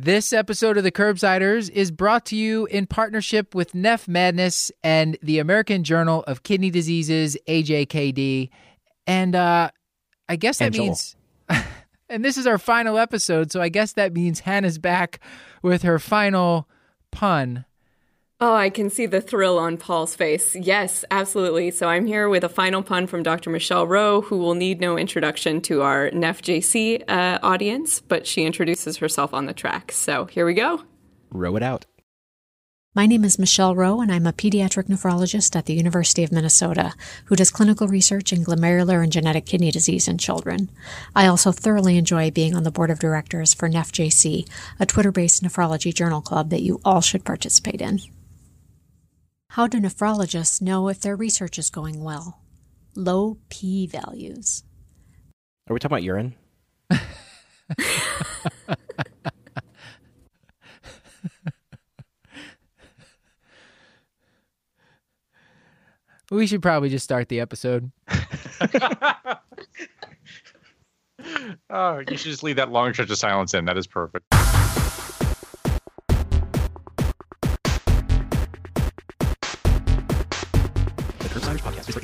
This episode of the Curbsiders is brought to you in partnership with Neph Madness and the American Journal of Kidney Diseases, AJKD. And uh, I guess that And means, and this is our final episode, so I guess that means Hannah's back with her final pun. Oh, I can see the thrill on Paul's face. Yes, absolutely. So I'm here with a final pun from Dr. Michelle Rheault, who will need no introduction to our NephJC uh, audience, but she introduces herself on the track. So here we go. Row it out. My name is Michelle Rheault, and I'm a pediatric nephrologist at the University of Minnesota who does clinical research in glomerular and genetic kidney disease in children. I also thoroughly enjoy being on the board of directors for NephJC, a Twitter based nephrology journal club that you all should participate in. How do nephrologists know if their research is going well? Low p values. Are we talking about urine? We should probably just start the episode. Oh, you should just leave that long stretch of silence in. That is perfect.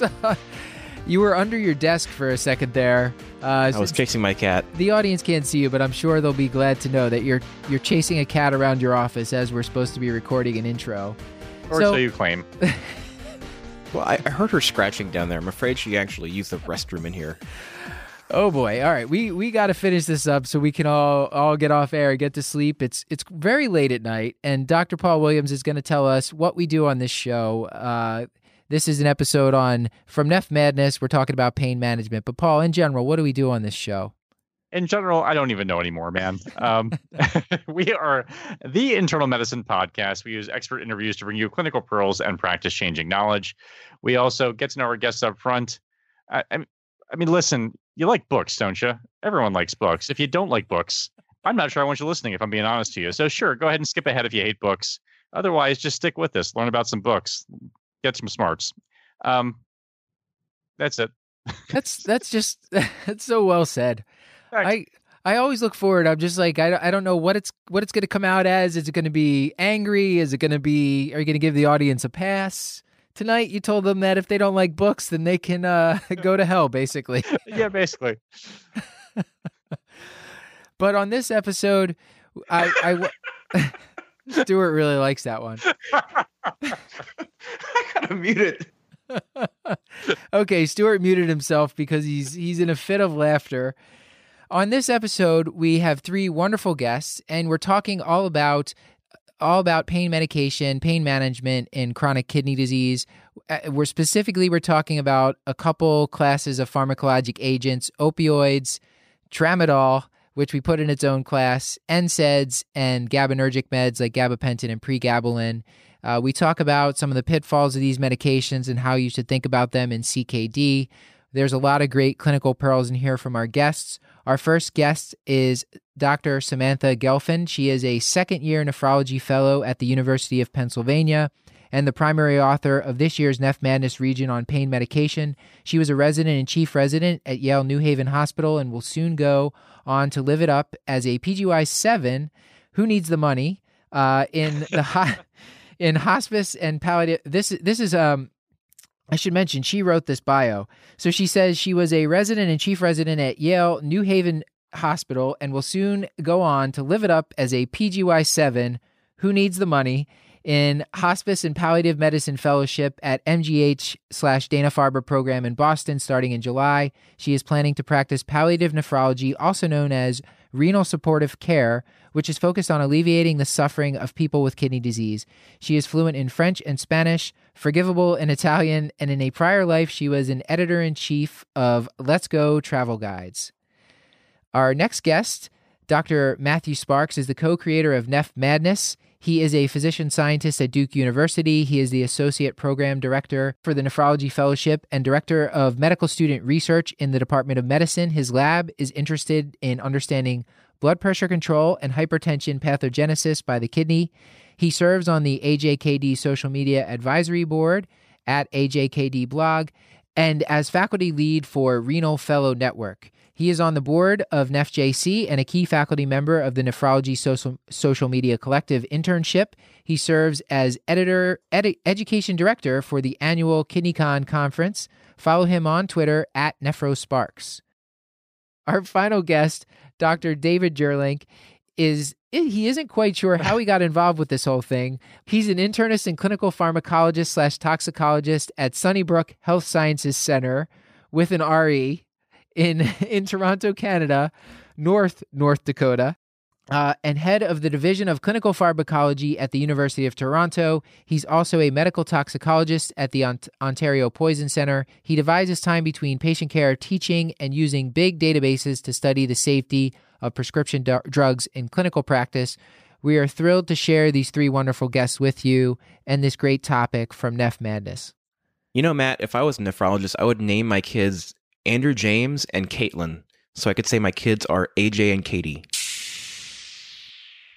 So you were under your desk for a second there. Uh, I was chasing my cat. the audience can't see you, but I'm sure they'll be glad to know that you're you're chasing a cat around your office as we're supposed to be recording an intro. Or So- so you claim. Well, I, I heard her scratching down there. I'm afraid she actually used the restroom in here. Oh boy! All right, we we got to finish this up so we can all all get off air, get to sleep. It's it's very late at night, and Dr. Paul Williams is going to tell us what we do on this show. Uh, this is an episode on from Neph Madness. We're talking about pain management, but Paul, in general, what do we do on this show? In general, I don't even know anymore, man. Um, we are the internal medicine podcast. We use expert interviews to bring you clinical pearls and practice changing knowledge. We also get to know our guests up front. I, I, I mean, listen, you like books, don't you? Everyone likes books. If you don't like books, I'm not sure I want you listening if I'm being honest to you. So, sure, go ahead and skip ahead if you hate books. Otherwise, just stick with this. Learn about some books, get some smarts. Um, that's it. That's that's just that's so well said. Thanks. I I always look forward. I'm just like I, don't- I don't know what it's what it's going to come out as. Is it going to be angry? Is it going to be? Are you going to give the audience a pass tonight? You told them that if they don't like books, then they can uh, go to hell, basically. yeah, basically. But on this episode, i i Stuart really likes that one. I gotta mute it. okay, Stuart muted himself because he's he's in a fit of laughter. On this episode, we have three wonderful guests, and we're talking all about all about pain medication, pain management, and chronic kidney disease. Uh, We're specifically we're talking about a couple classes of pharmacologic agents: opioids, tramadol, which we put in its own class, NSAIDs, and GABAergic meds like gabapentin and pregabalin. Uh, we talk about some of the pitfalls of these medications and how you should think about them in CKD. There's a lot of great clinical pearls in here from our guests. Our first guest is Dr. Samantha Gelfand. She is a second year nephrology fellow at the University of Pennsylvania and the primary author of this year's Neph Madness Region on Pain Medication. She was a resident and chief resident at Yale New Haven Hospital and will soon go on to live it up as a PGY 7 who needs the money uh, in the ho- in hospice and palliative. This this is um I should mention she wrote this bio. So she says she was a resident and chief resident at Yale New Haven Hospital and will soon go on to live it up as a PGY 7 who needs the money in hospice and palliative medicine fellowship at MGH slash Dana Farber program in Boston starting in July. She is planning to practice palliative nephrology, also known as renal supportive care, which is focused on alleviating the suffering of people with kidney disease. She is fluent in French and Spanish, forgivable in Italian, and in a prior life, she was an editor in chief of Let's Go Travel Guides. Our next guest, Dr. Matthew Sparks is the co creator of Neph Madness. He is a physician scientist at Duke University. He is the Associate Program Director for the Nephrology Fellowship and Director of Medical Student Research in the Department of Medicine. His lab is interested in understanding blood pressure control and hypertension pathogenesis by the kidney. He serves on the AJKD Social Media Advisory Board at AJKD Blog and as faculty lead for Renal Fellow Network. He is on the board of NephJC and a key faculty member of the Nephrology Social, Social Media Collective internship. He serves as editor, ed- education director for the annual KidneyCon conference. Follow him on Twitter at NephroSparks. Our final guest, Dr. David Juurlink, is he isn't quite sure how he got involved with this whole thing. He's an internist and clinical pharmacologist slash toxicologist at Sunnybrook Health Sciences Center with an RE in in Toronto, Canada, North North Dakota. Uh, and head of the Division of Clinical Pharmacology at the University of Toronto. He's also a medical toxicologist at the Ont- Ontario Poison Center. He divides his time between patient care, teaching, and using big databases to study the safety of prescription drugs in clinical practice. We are thrilled to share these three wonderful guests with you and this great topic from Neph Madness. You know, Matt, if I was a nephrologist, I would name my kids Andrew James and Caitlin. So I could say my kids are AJ and Katie.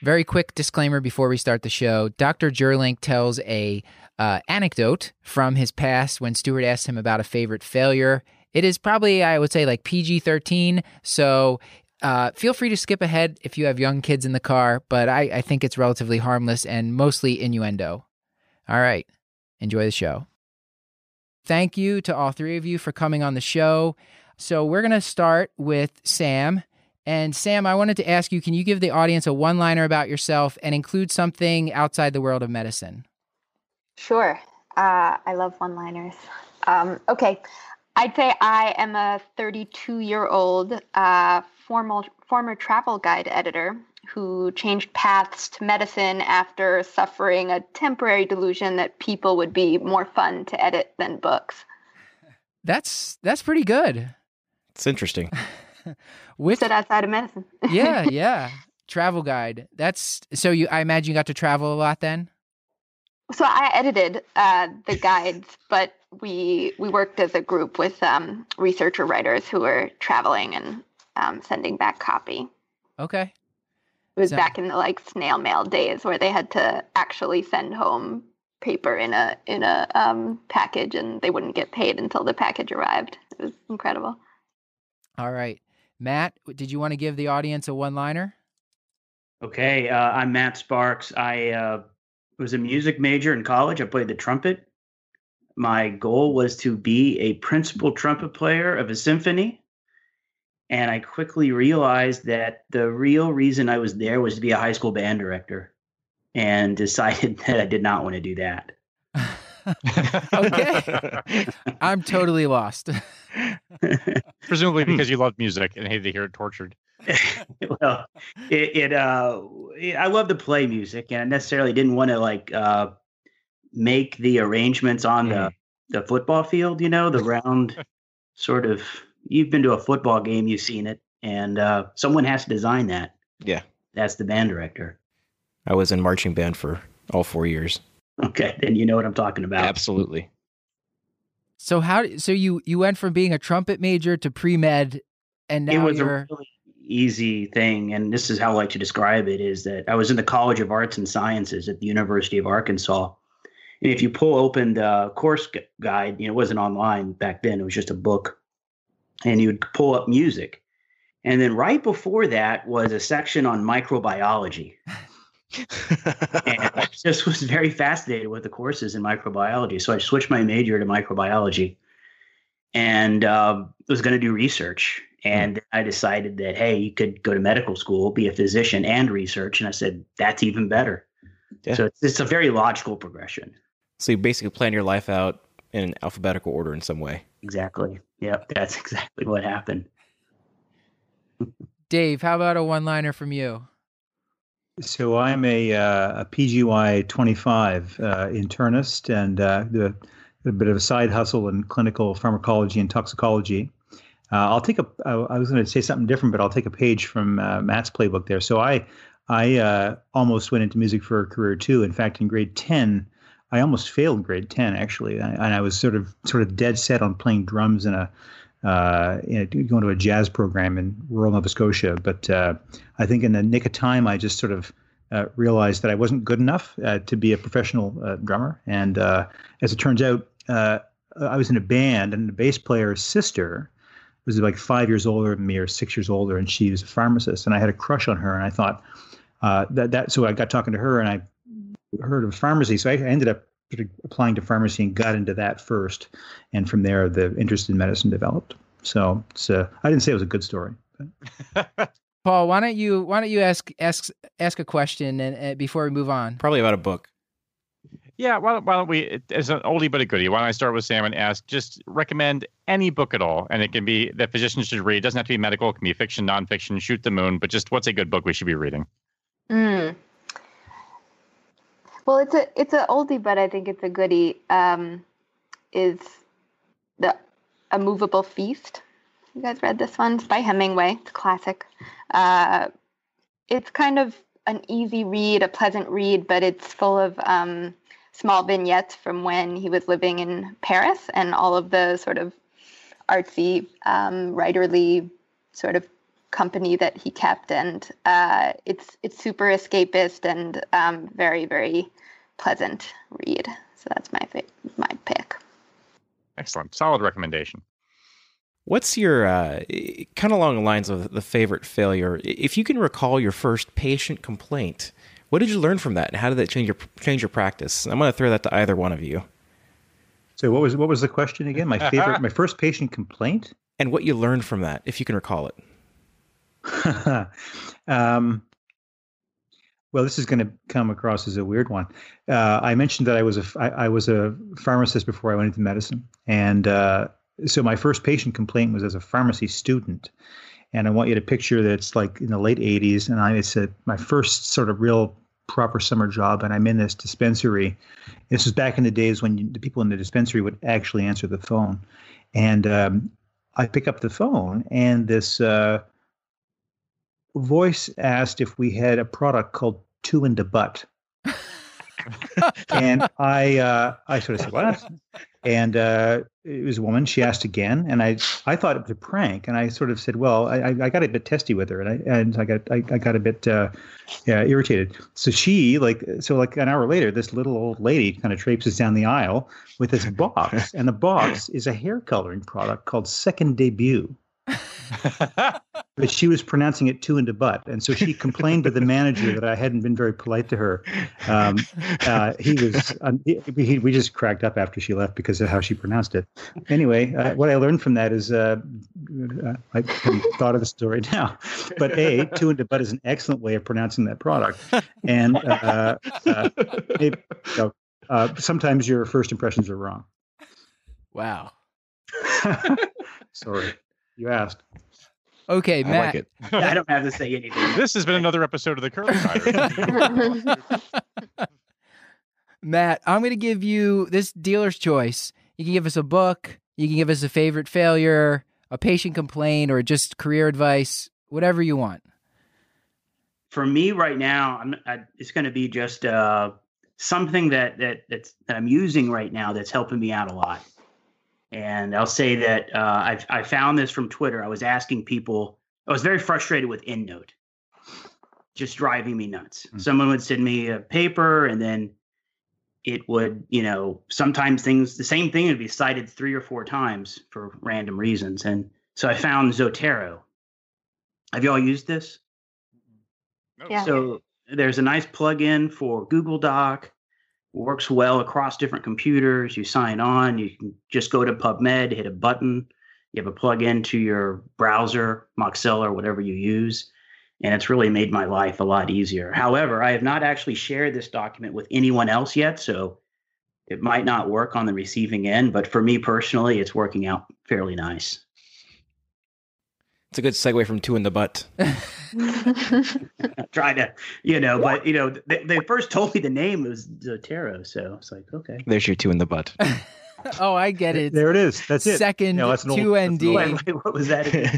Very quick disclaimer before we start the show. Dr. Juurlink tells a uh, anecdote from his past when Stuart asked him about a favorite failure. It is probably, I would say, like PG 13. So uh, feel free to skip ahead if you have young kids in the car, but I, I think it's relatively harmless and mostly innuendo. All right. Enjoy the show. Thank you to all three of you for coming on the show. So we're going to start with Sam. And Sam, I wanted to ask you can you give the audience a one liner about yourself and include something outside the world of medicine? Sure. Uh, I love one liners. Um, okay. I'd say I am a 32 year old uh, formal, former travel guide editor who changed paths to medicine after suffering a temporary delusion that people would be more fun to edit than books. That's that's pretty good. It's interesting. With Sit outside of medicine. yeah, yeah. Travel guide. That's so you I imagine you got to travel a lot then? So I edited uh, the guides, but we we worked as a group with um, researcher writers who were traveling and um, sending back copy. Okay. It was So- back in the like snail mail days where they had to actually send home paper in a in a um, package, and they wouldn't get paid until the package arrived. It was incredible. All right. Matt, did you want to give the audience a one liner? Okay, uh, I'm Matt Sparks. I uh, was a music major in college. I played the trumpet. My goal was to be a principal trumpet player of a symphony. And I quickly realized that the real reason I was there was to be a high school band director and decided that I did not want to do that. okay. I'm totally lost. Presumably because you loved music and hated to hear it tortured. well, it, it uh, it- I love to play music, and I necessarily didn't want to like uh, make the arrangements on the the football field. You know, the round sort of. You've been to a football game, you've seen it, and uh, someone has to design that. Yeah. That's the band director. I was in marching band for all four years. Okay, then you know what I'm talking about. Absolutely. So how so you you went from being a trumpet major to pre-med and it was you're a really easy thing and this is how i like to describe it is that i was in the college of arts and sciences at the university of arkansas and if you pull open the course guide you know it wasn't online back then it was just a book and you would pull up music and then right before that was a section on microbiology and I just was very fascinated with the courses in microbiology. So I switched my major to microbiology and uh, was going to do research. And I decided that, hey, you could go to medical school, be a physician, and research. And I said, that's even better. Yeah. So it's, it's a very logical progression. so you basically plan your life out in alphabetical order in some way. Exactly. Yep. That's exactly what happened. Dave, how about a one-liner from you? So I'm a, uh, a PGY 25 uh, internist and uh, a, a bit of a side hustle in clinical pharmacology and toxicology. Uh, I'll take a. I was going to say something different, but I'll take a page from uh, Matt's playbook there. So I, I uh, almost went into music for a career too. In fact, in grade ten, I almost failed grade ten actually, and I was sort of sort of dead set on playing drums in a. Uh, you know, going to a jazz program in rural Nova Scotia, but uh, I think in the nick of time, I just sort of uh, realized that I wasn't good enough uh, to be a professional uh, drummer. And uh, as it turns out, I was in a band, and the bass player's sister was like five years older than me, or six years older, and she was a pharmacist. And I had a crush on her, and I thought that that. So I got talking to her, and I heard of pharmacy. So I ended up applying to pharmacy and got into that first, and from there the interest in medicine developed. So it's, I didn't say it was a good story. But. Paul, why don't you why don't you ask ask ask a question and uh, before we move on? Probably about a book. Yeah, why, why don't we, as an oldie but a goodie, why don't I start with Sam and ask, just recommend any book at all, and it can be that physicians should read. It doesn't have to be medical, it can be fiction, nonfiction, shoot the moon, but just what's a good book we should be reading? Mm. Well, it's a it's an oldie, but I think it's a goodie. Um, is the A Movable Feast you guys read this one? It's by Hemingway. It's classic. Uh, it's kind of an easy read, a pleasant read, but it's full of um, small vignettes from when he was living in Paris and all of the sort of artsy, um, writerly sort of company that he kept. And uh, it's it's super escapist and um, very very pleasant read. So that's my my pick. Excellent, solid recommendation. What's your uh, kind of along the lines of the favorite failure? If you can recall your first patient complaint, what did you learn from that, and how did that change your change your practice? I'm going to throw that to either one of you. So what was what was the question again? My favorite, my first patient complaint, and what you learned from that, if you can recall it. um, well, this is going to come across as a weird one. Uh, I mentioned that I was a I, I, was a pharmacist before I went into medicine, and uh, so my first patient complaint was as a pharmacy student and i want you to picture that it's like in the late 80s and i it's a, my first sort of real proper summer job and i'm in this dispensary this was back in the days when you, the people in the dispensary would actually answer the phone and um, i pick up the phone and this uh, voice asked if we had a product called two in the butt and I uh, I sort of said what, and uh, it was a woman. She asked again, and I I thought it was a prank, and I sort of said, well, I, I got a bit testy with her, and I and I got I, I got a bit uh, yeah irritated. So she like so like an hour later, this little old lady kind of traipses down the aisle with this box, and the box is a hair coloring product called Second Debut. but she was pronouncing it two into butt, and so she complained to the manager that I hadn't been very polite to her. Um, uh, he was um, he, he, we just cracked up after she left because of how she pronounced it. Anyway, uh, what I learned from that is uh, I haven't thought of the story now, but a two into butt is an excellent way of pronouncing that product, and uh, uh, it, you know, uh, sometimes your first impressions are wrong. Wow. Sorry. You asked. Okay, Matt. I, like it. I don't have to say anything. This has been another episode of the Curly Matt, I'm going to give you this dealer's choice. You can give us a book, you can give us a favorite failure, a patient complaint, or just career advice, whatever you want. For me, right now, I'm, I, it's going to be just uh, something that that that's, that I'm using right now that's helping me out a lot. And I'll say that uh, I, I found this from Twitter. I was asking people, I was very frustrated with EndNote, just driving me nuts. Mm-hmm. Someone would send me a paper and then it would, you know, sometimes things, the same thing would be cited three or four times for random reasons. And so I found Zotero. Have you all used this? Yeah. So there's a nice plugin for Google Doc works well across different computers. You sign on, you can just go to PubMed, hit a button, you have a plug in to your browser, Mozilla, or whatever you use. And it's really made my life a lot easier. However, I have not actually shared this document with anyone else yet. So it might not work on the receiving end, but for me personally, it's working out fairly nice. It's a good segue from two in the butt. Try to, you know, but you know, they, they first told me the name was Zotero, so it's like, okay. There's your two in the butt. oh, I get it. There it is. That's it. Second No, that's an old- two that's ND. Wait, wait, what was that? again?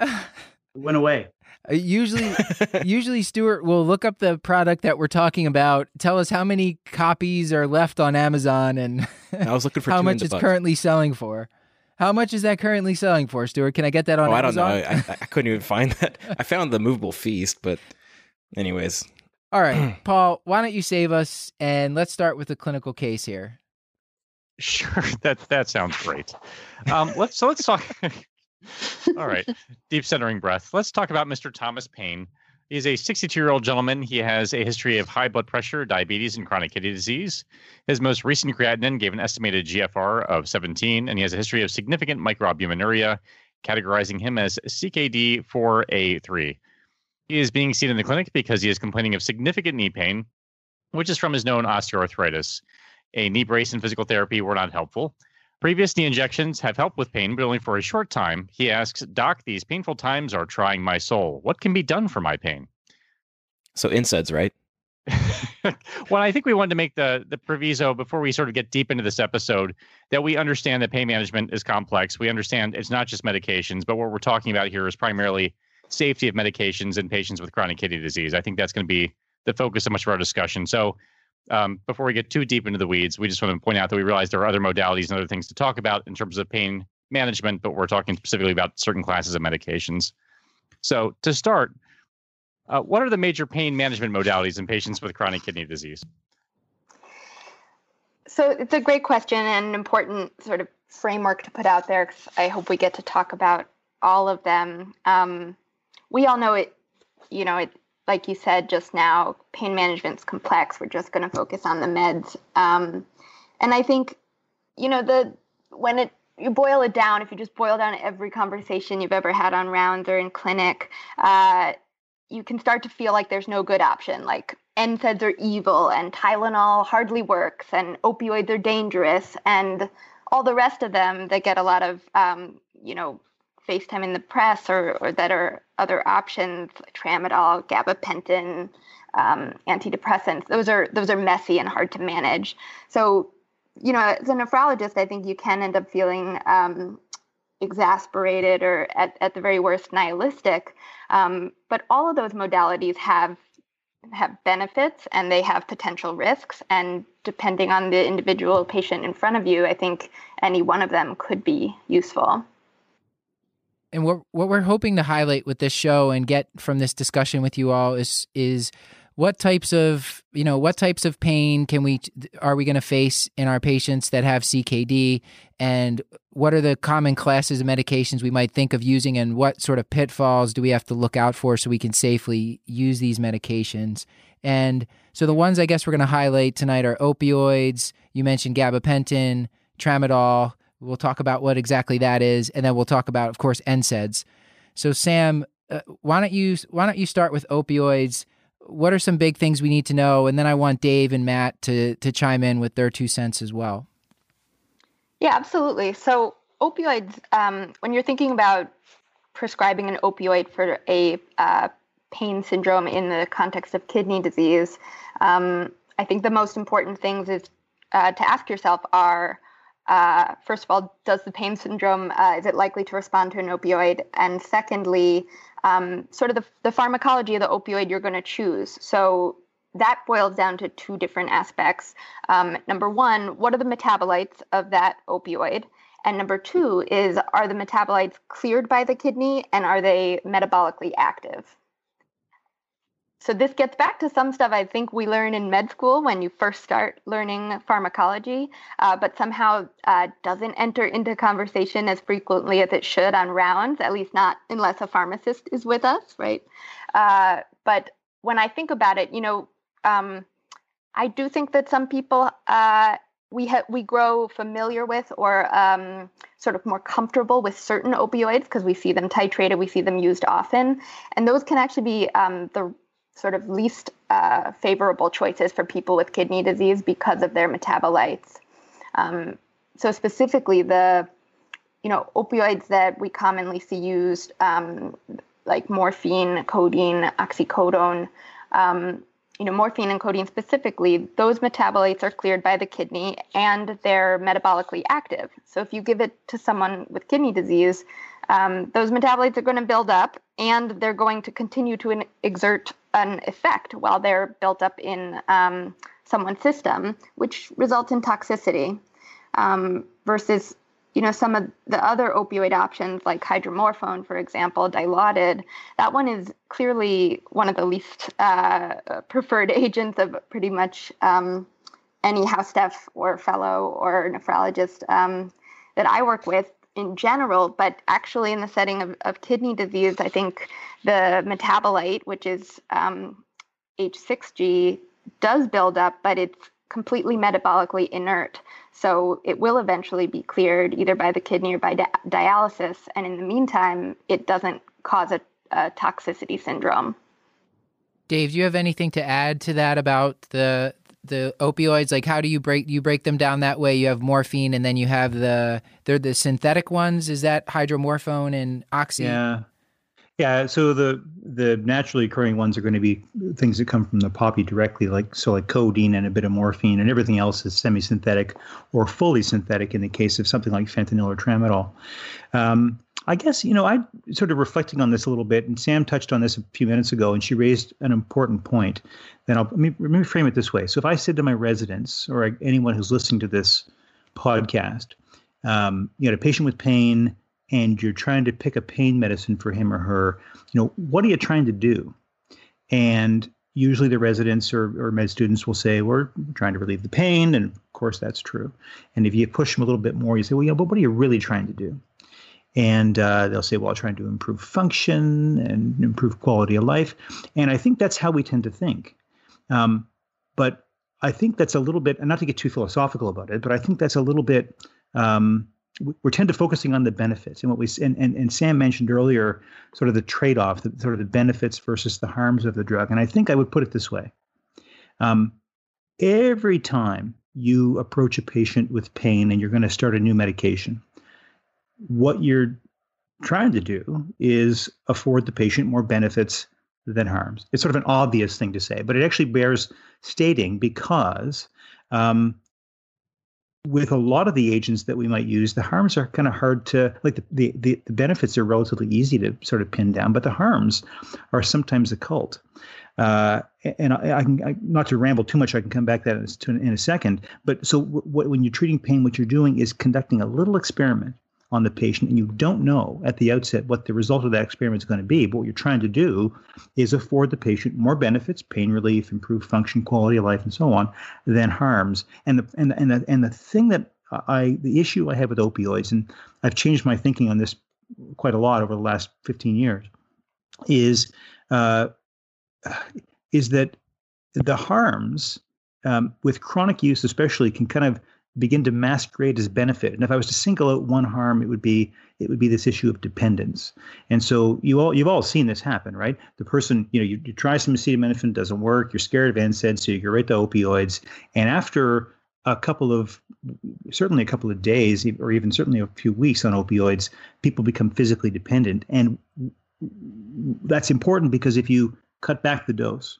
it went away. Uh, usually, usually Stuart will look up the product that we're talking about, tell us how many copies are left on Amazon, and I was looking for how much it's butt. currently selling for. How much is that currently selling for, Stuart? Can I get that on Oh, I don't know. I, I, I couldn't even find that. I found the movable feast, but anyways, All right, Paul, why don't you save us and let's start with the clinical case here. Sure, that that sounds great. Um, let's so let's talk. All right, deep centering breath. Let's talk about Mr. Thomas Payne. He's a 62 year old gentleman. He has a history of high blood pressure, diabetes, and chronic kidney disease. His most recent creatinine gave an estimated GFR of 17, and he has a history of significant microalbuminuria, categorizing him as CKD4A3. He is being seen in the clinic because he is complaining of significant knee pain, which is from his known osteoarthritis. A knee brace and physical therapy were not helpful. Previous knee injections have helped with pain, but only for a short time. He asks, Doc, these painful times are trying my soul. What can be done for my pain? so NSAIDs, right? well, I think we wanted to make the the proviso before we sort of get deep into this episode that we understand that pain management is complex. We understand it's not just medications, but what we're talking about here is primarily safety of medications in patients with chronic kidney disease. I think that's going to be the focus of much of our discussion. So, um, before we get too deep into the weeds, we just want to point out that we realize there are other modalities and other things to talk about in terms of pain management, but we're talking specifically about certain classes of medications. So, to start, uh, what are the major pain management modalities in patients with chronic kidney disease? So it's a great question and an important sort of framework to put out there because I hope we get to talk about all of them. Um, we all know it, you know, it, like you said just now, pain management's complex. We're just going to focus on the meds. Um, and I think, you know, the when it you boil it down, if you just boil down every conversation you've ever had on rounds or in clinic, uh, you can start to feel like there's no good option. Like NSAIDs are evil, and Tylenol hardly works, and opioids are dangerous, and all the rest of them that get a lot of, um, you know, FaceTime in the press or, or that are other options, tramadol, gabapentin, um, antidepressants. Those are those are messy and hard to manage. So, you know, as a nephrologist, I think you can end up feeling um, exasperated or at, at the very worst nihilistic. Um, but all of those modalities have have benefits and they have potential risks. And depending on the individual patient in front of you, I think any one of them could be useful. And what what we're hoping to highlight with this show and get from this discussion with you all is is what types of you know what types of pain can we are we going to face in our patients that have CKD and what are the common classes of medications we might think of using and what sort of pitfalls do we have to look out for so we can safely use these medications? And so the ones I guess we're going to highlight tonight are opioids. You mentioned gabapentin tramadol we'll talk about what exactly that is and then we'll talk about of course NSAIDs. So Sam uh, why don't you why don't you start with opioids? What are some big things we need to know? And then i want dave and matt to to chime in with their two cents as well. Yeah, absolutely. So opioids, um, when you're thinking about prescribing an opioid for a uh, pain syndrome in the context of kidney disease, um, I think the most important things is uh, to ask yourself are, uh, first of all, does the pain syndrome, uh, is it likely to respond to an opioid? And secondly, um, sort of the, the pharmacology of the opioid you're going to choose. So that boils down to two different aspects. Um, number one, what are the metabolites of that opioid? And number two is, are the metabolites cleared by the kidney and are they metabolically active? So this gets back to some stuff I think we learn in med school when you first start learning pharmacology, uh, but somehow uh, doesn't enter into conversation as frequently as it should on rounds, at least not unless a pharmacist is with us, right? Uh, but when I think about it, you know, um, I do think that some people uh, we ha- we grow familiar with or um, sort of more comfortable with certain opioids because we see them titrated, we see them used often, and those can actually be um, the sort of least uh, favorable choices for people with kidney disease because of their metabolites. Um, so specifically, the you know opioids that we commonly see used, um, like morphine, codeine, oxycodone, um, you know, morphine and codeine specifically, those metabolites are cleared by the kidney and they're metabolically active. So if you give it to someone with kidney disease, um, those metabolites are going to build up and they're going to continue to exert an effect while they're built up in um, someone's system, which results in toxicity. Um, versus you know some of the other opioid options like hydromorphone for example dilaudid that one is clearly one of the least uh, preferred agents of pretty much um, any house staff or fellow or nephrologist um, that i work with in general but actually in the setting of, of kidney disease i think the metabolite which is um, h6g does build up but it's completely metabolically inert. So it will eventually be cleared either by the kidney or by di- dialysis. And in the meantime, it doesn't cause a, a, toxicity syndrome. Dave, do you have anything to add to that about the the opioids? Like, how do you break you break them down that way? You have morphine, and then you have the they're the synthetic ones. Is that hydromorphone and oxy? Yeah, yeah, so the the naturally occurring ones are going to be things that come from the poppy directly, like so like codeine and a bit of morphine, and everything else is semi-synthetic or fully synthetic in the case of something like fentanyl or tramadol. Um, I guess you know I sort of reflecting on this a little bit, and Sam touched on this a few minutes ago, and she raised an important point. Then I'll let me, let me frame it this way: so if I said to my residents or anyone who's listening to this podcast, um, you had a patient with pain and you're trying to pick a pain medicine for him or her, you know, what are you trying to do? And usually the residents or, or med students will say, we're trying to relieve the pain. And of course, that's true. And if you push them a little bit more, you say, well, yeah, but what are you really trying to do? And uh, they'll say, well, I'm trying to improve function and improve quality of life. And I think that's how we tend to think. Um, but I think that's a little bit, and not to get too philosophical about it, but I think that's a little bit um, we tend to focusing on the benefits and what we and, and, and Sam mentioned earlier, sort of the trade-off, the, sort of the benefits versus the harms of the drug. And I think I would put it this way: um, every time you approach a patient with pain and you're going to start a new medication, what you're trying to do is afford the patient more benefits than harms. It's sort of an obvious thing to say, but it actually bears stating because um, with a lot of the agents that we might use, the harms are kind of hard to like the, the, the, benefits are relatively easy to sort of pin down, but the harms are sometimes occult. Uh, and I, I can I, not to ramble too much. I can come back to that in a second. But so w- when you're treating pain, what you're doing is conducting a little experiment on the patient and you don't know at the outset what the result of that experiment is going to be. But what you're trying to do is afford the patient more benefits, pain relief, improved function, quality of life, and so on, than harms. And the and and the, and the thing that I the issue I have with opioids, and I've changed my thinking on this quite a lot over the last 15 years, is uh, is that the harms um, with chronic use, especially, can kind of begin to masquerade as benefit. And if I was to single out one harm, it would be it would be this issue of dependence. And so you all you've all seen this happen, right? The person, you know, you, you try some acetaminophen, doesn't work. You're scared of NSAIDs, so you go right to opioids. And after a couple of certainly a couple of days or even certainly a few weeks on opioids people become physically dependent and that's important because if you cut back the dose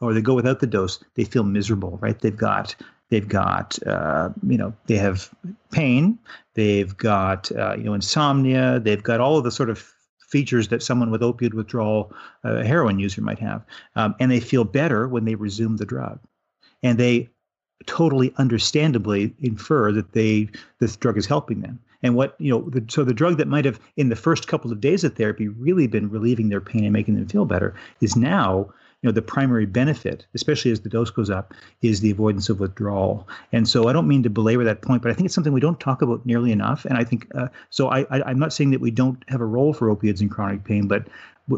or they go without the dose they feel miserable right they've got They've got, uh, you know, they have pain. They've got, uh, you know, insomnia. They've got all of the sort of features that someone with opioid withdrawal, uh, a heroin user might have. Um, and they feel better when they resume the drug. And they totally understandably infer that they this drug is helping them. And what you know, the, so the drug that might have in the first couple of days of therapy really been relieving their pain and making them feel better is now you know the primary benefit, especially as the dose goes up, is the avoidance of withdrawal. And so I don't mean to belabor that point, but I think it's something we don't talk about nearly enough. And I think uh, so. I, I I'm not saying that we don't have a role for opioids in chronic pain, but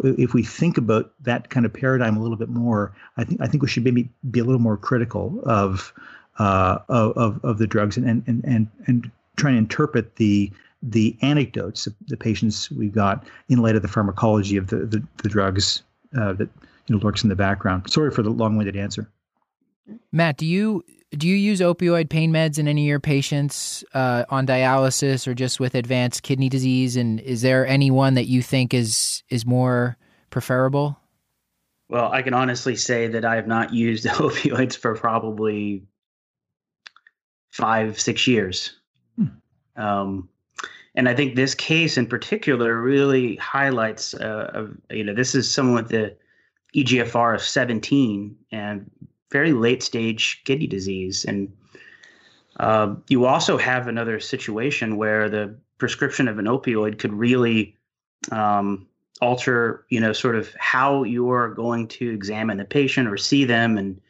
if we think about that kind of paradigm a little bit more, I think I think we should maybe be a little more critical of uh, of of the drugs and and and and try and interpret the the anecdotes of the patients we've got in light of the pharmacology of the the, the drugs uh, that you know, lurks in the background. Sorry for the long-winded answer. Matt, do you do you use opioid pain meds in any of your patients uh, on dialysis or just with advanced kidney disease? And is there any one that you think is is more preferable? Well, I can honestly say that I have not used opioids for probably five, six years. Hmm. Um, and I think this case in particular really highlights, uh, you know, this is someone with the EGFR of 17 and very late stage kidney disease. And uh, you also have another situation where the prescription of an opioid could really um, alter, you know, sort of how you're going to examine the patient or see them. And,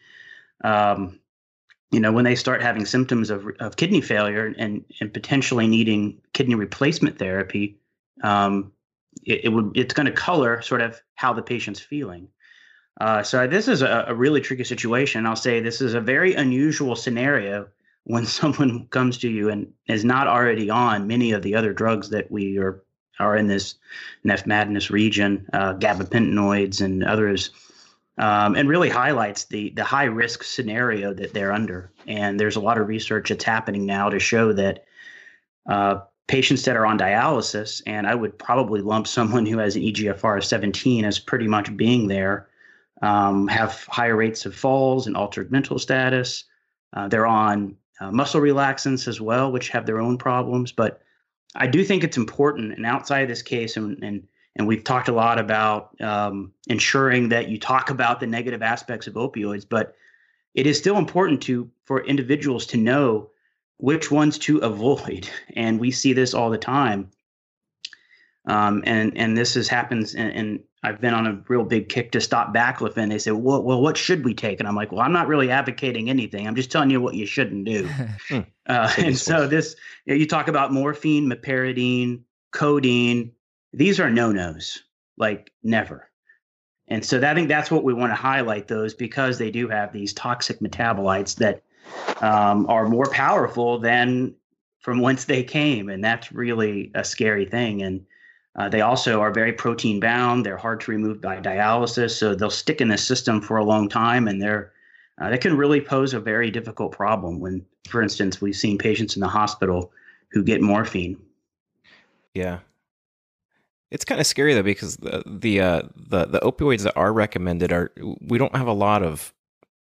um, you know, when they start having symptoms of, of kidney failure and, and potentially needing kidney replacement therapy, um, it, it, would it's going to color sort of how the patient's feeling. Uh, so this is a, a, really tricky situation. I'll say this is a very unusual scenario when someone comes to you and is not already on many of the other drugs that we are are in this Neph madness region, uh, gabapentinoids and others, um, and really highlights the the high risk scenario that they're under. And there's a lot of research that's happening now to show that uh, patients that are on dialysis, and I would probably lump someone who has an EGFR of 17 as pretty much being there, um, have higher rates of falls and altered mental status. Uh, they're on uh, muscle relaxants as well, which have their own problems, but I do think it's important, and outside of this case, and and and we've talked a lot about um, ensuring that you talk about the negative aspects of opioids, but it is still important to for individuals to know which ones to avoid, and we see this all the time. Um, and and this has happens, and, and I've been on a real big kick to stop baclofen. They say, well, well, what should we take? And I'm like, well, I'm not really advocating anything. I'm just telling you what you shouldn't do. Hmm. uh, and so this, you, talk about morphine, meperidine, codeine. These are no-nos, like never. And so that, I think that's what we want to highlight those because they do have these toxic metabolites that um, are more powerful than from whence they came. And that's really a scary thing. And uh, they also are very protein bound. They're hard to remove by dialysis, so they'll stick in the system for a long time, and they're uh, that can really pose a very difficult problem. When, for instance, we've seen patients in the hospital who get morphine. Yeah, it's kind of scary though because the the uh, the the opioids that are recommended are we don't have a lot of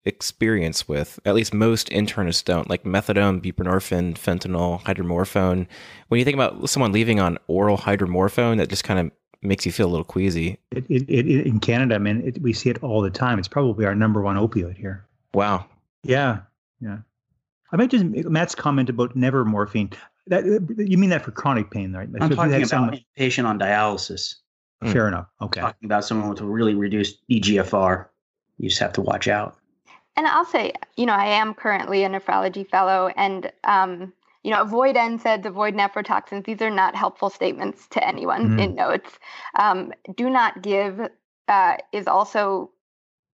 experience with. At least most internists don't, like methadone, buprenorphine, fentanyl, hydromorphone. When you think about someone leaving on oral hydromorphone, that just kind of makes you feel a little queasy. It, it, it, in Canada, I mean, we see it all the time. It's probably our number one opioid here. Wow. Yeah, yeah. I might just Matt's comment about never morphine. That you mean that for chronic pain, right? I'm so talking about someone, a patient on dialysis. Fair mm. enough. Okay. Talking about someone with a really reduced EGFR, you just have to watch out. And I'll say, you know, I am currently a nephrology fellow, and um, you know, avoid NSAIDs, avoid nephrotoxins. These are not helpful statements to anyone mm-hmm. in notes. Um, do not give uh, is also,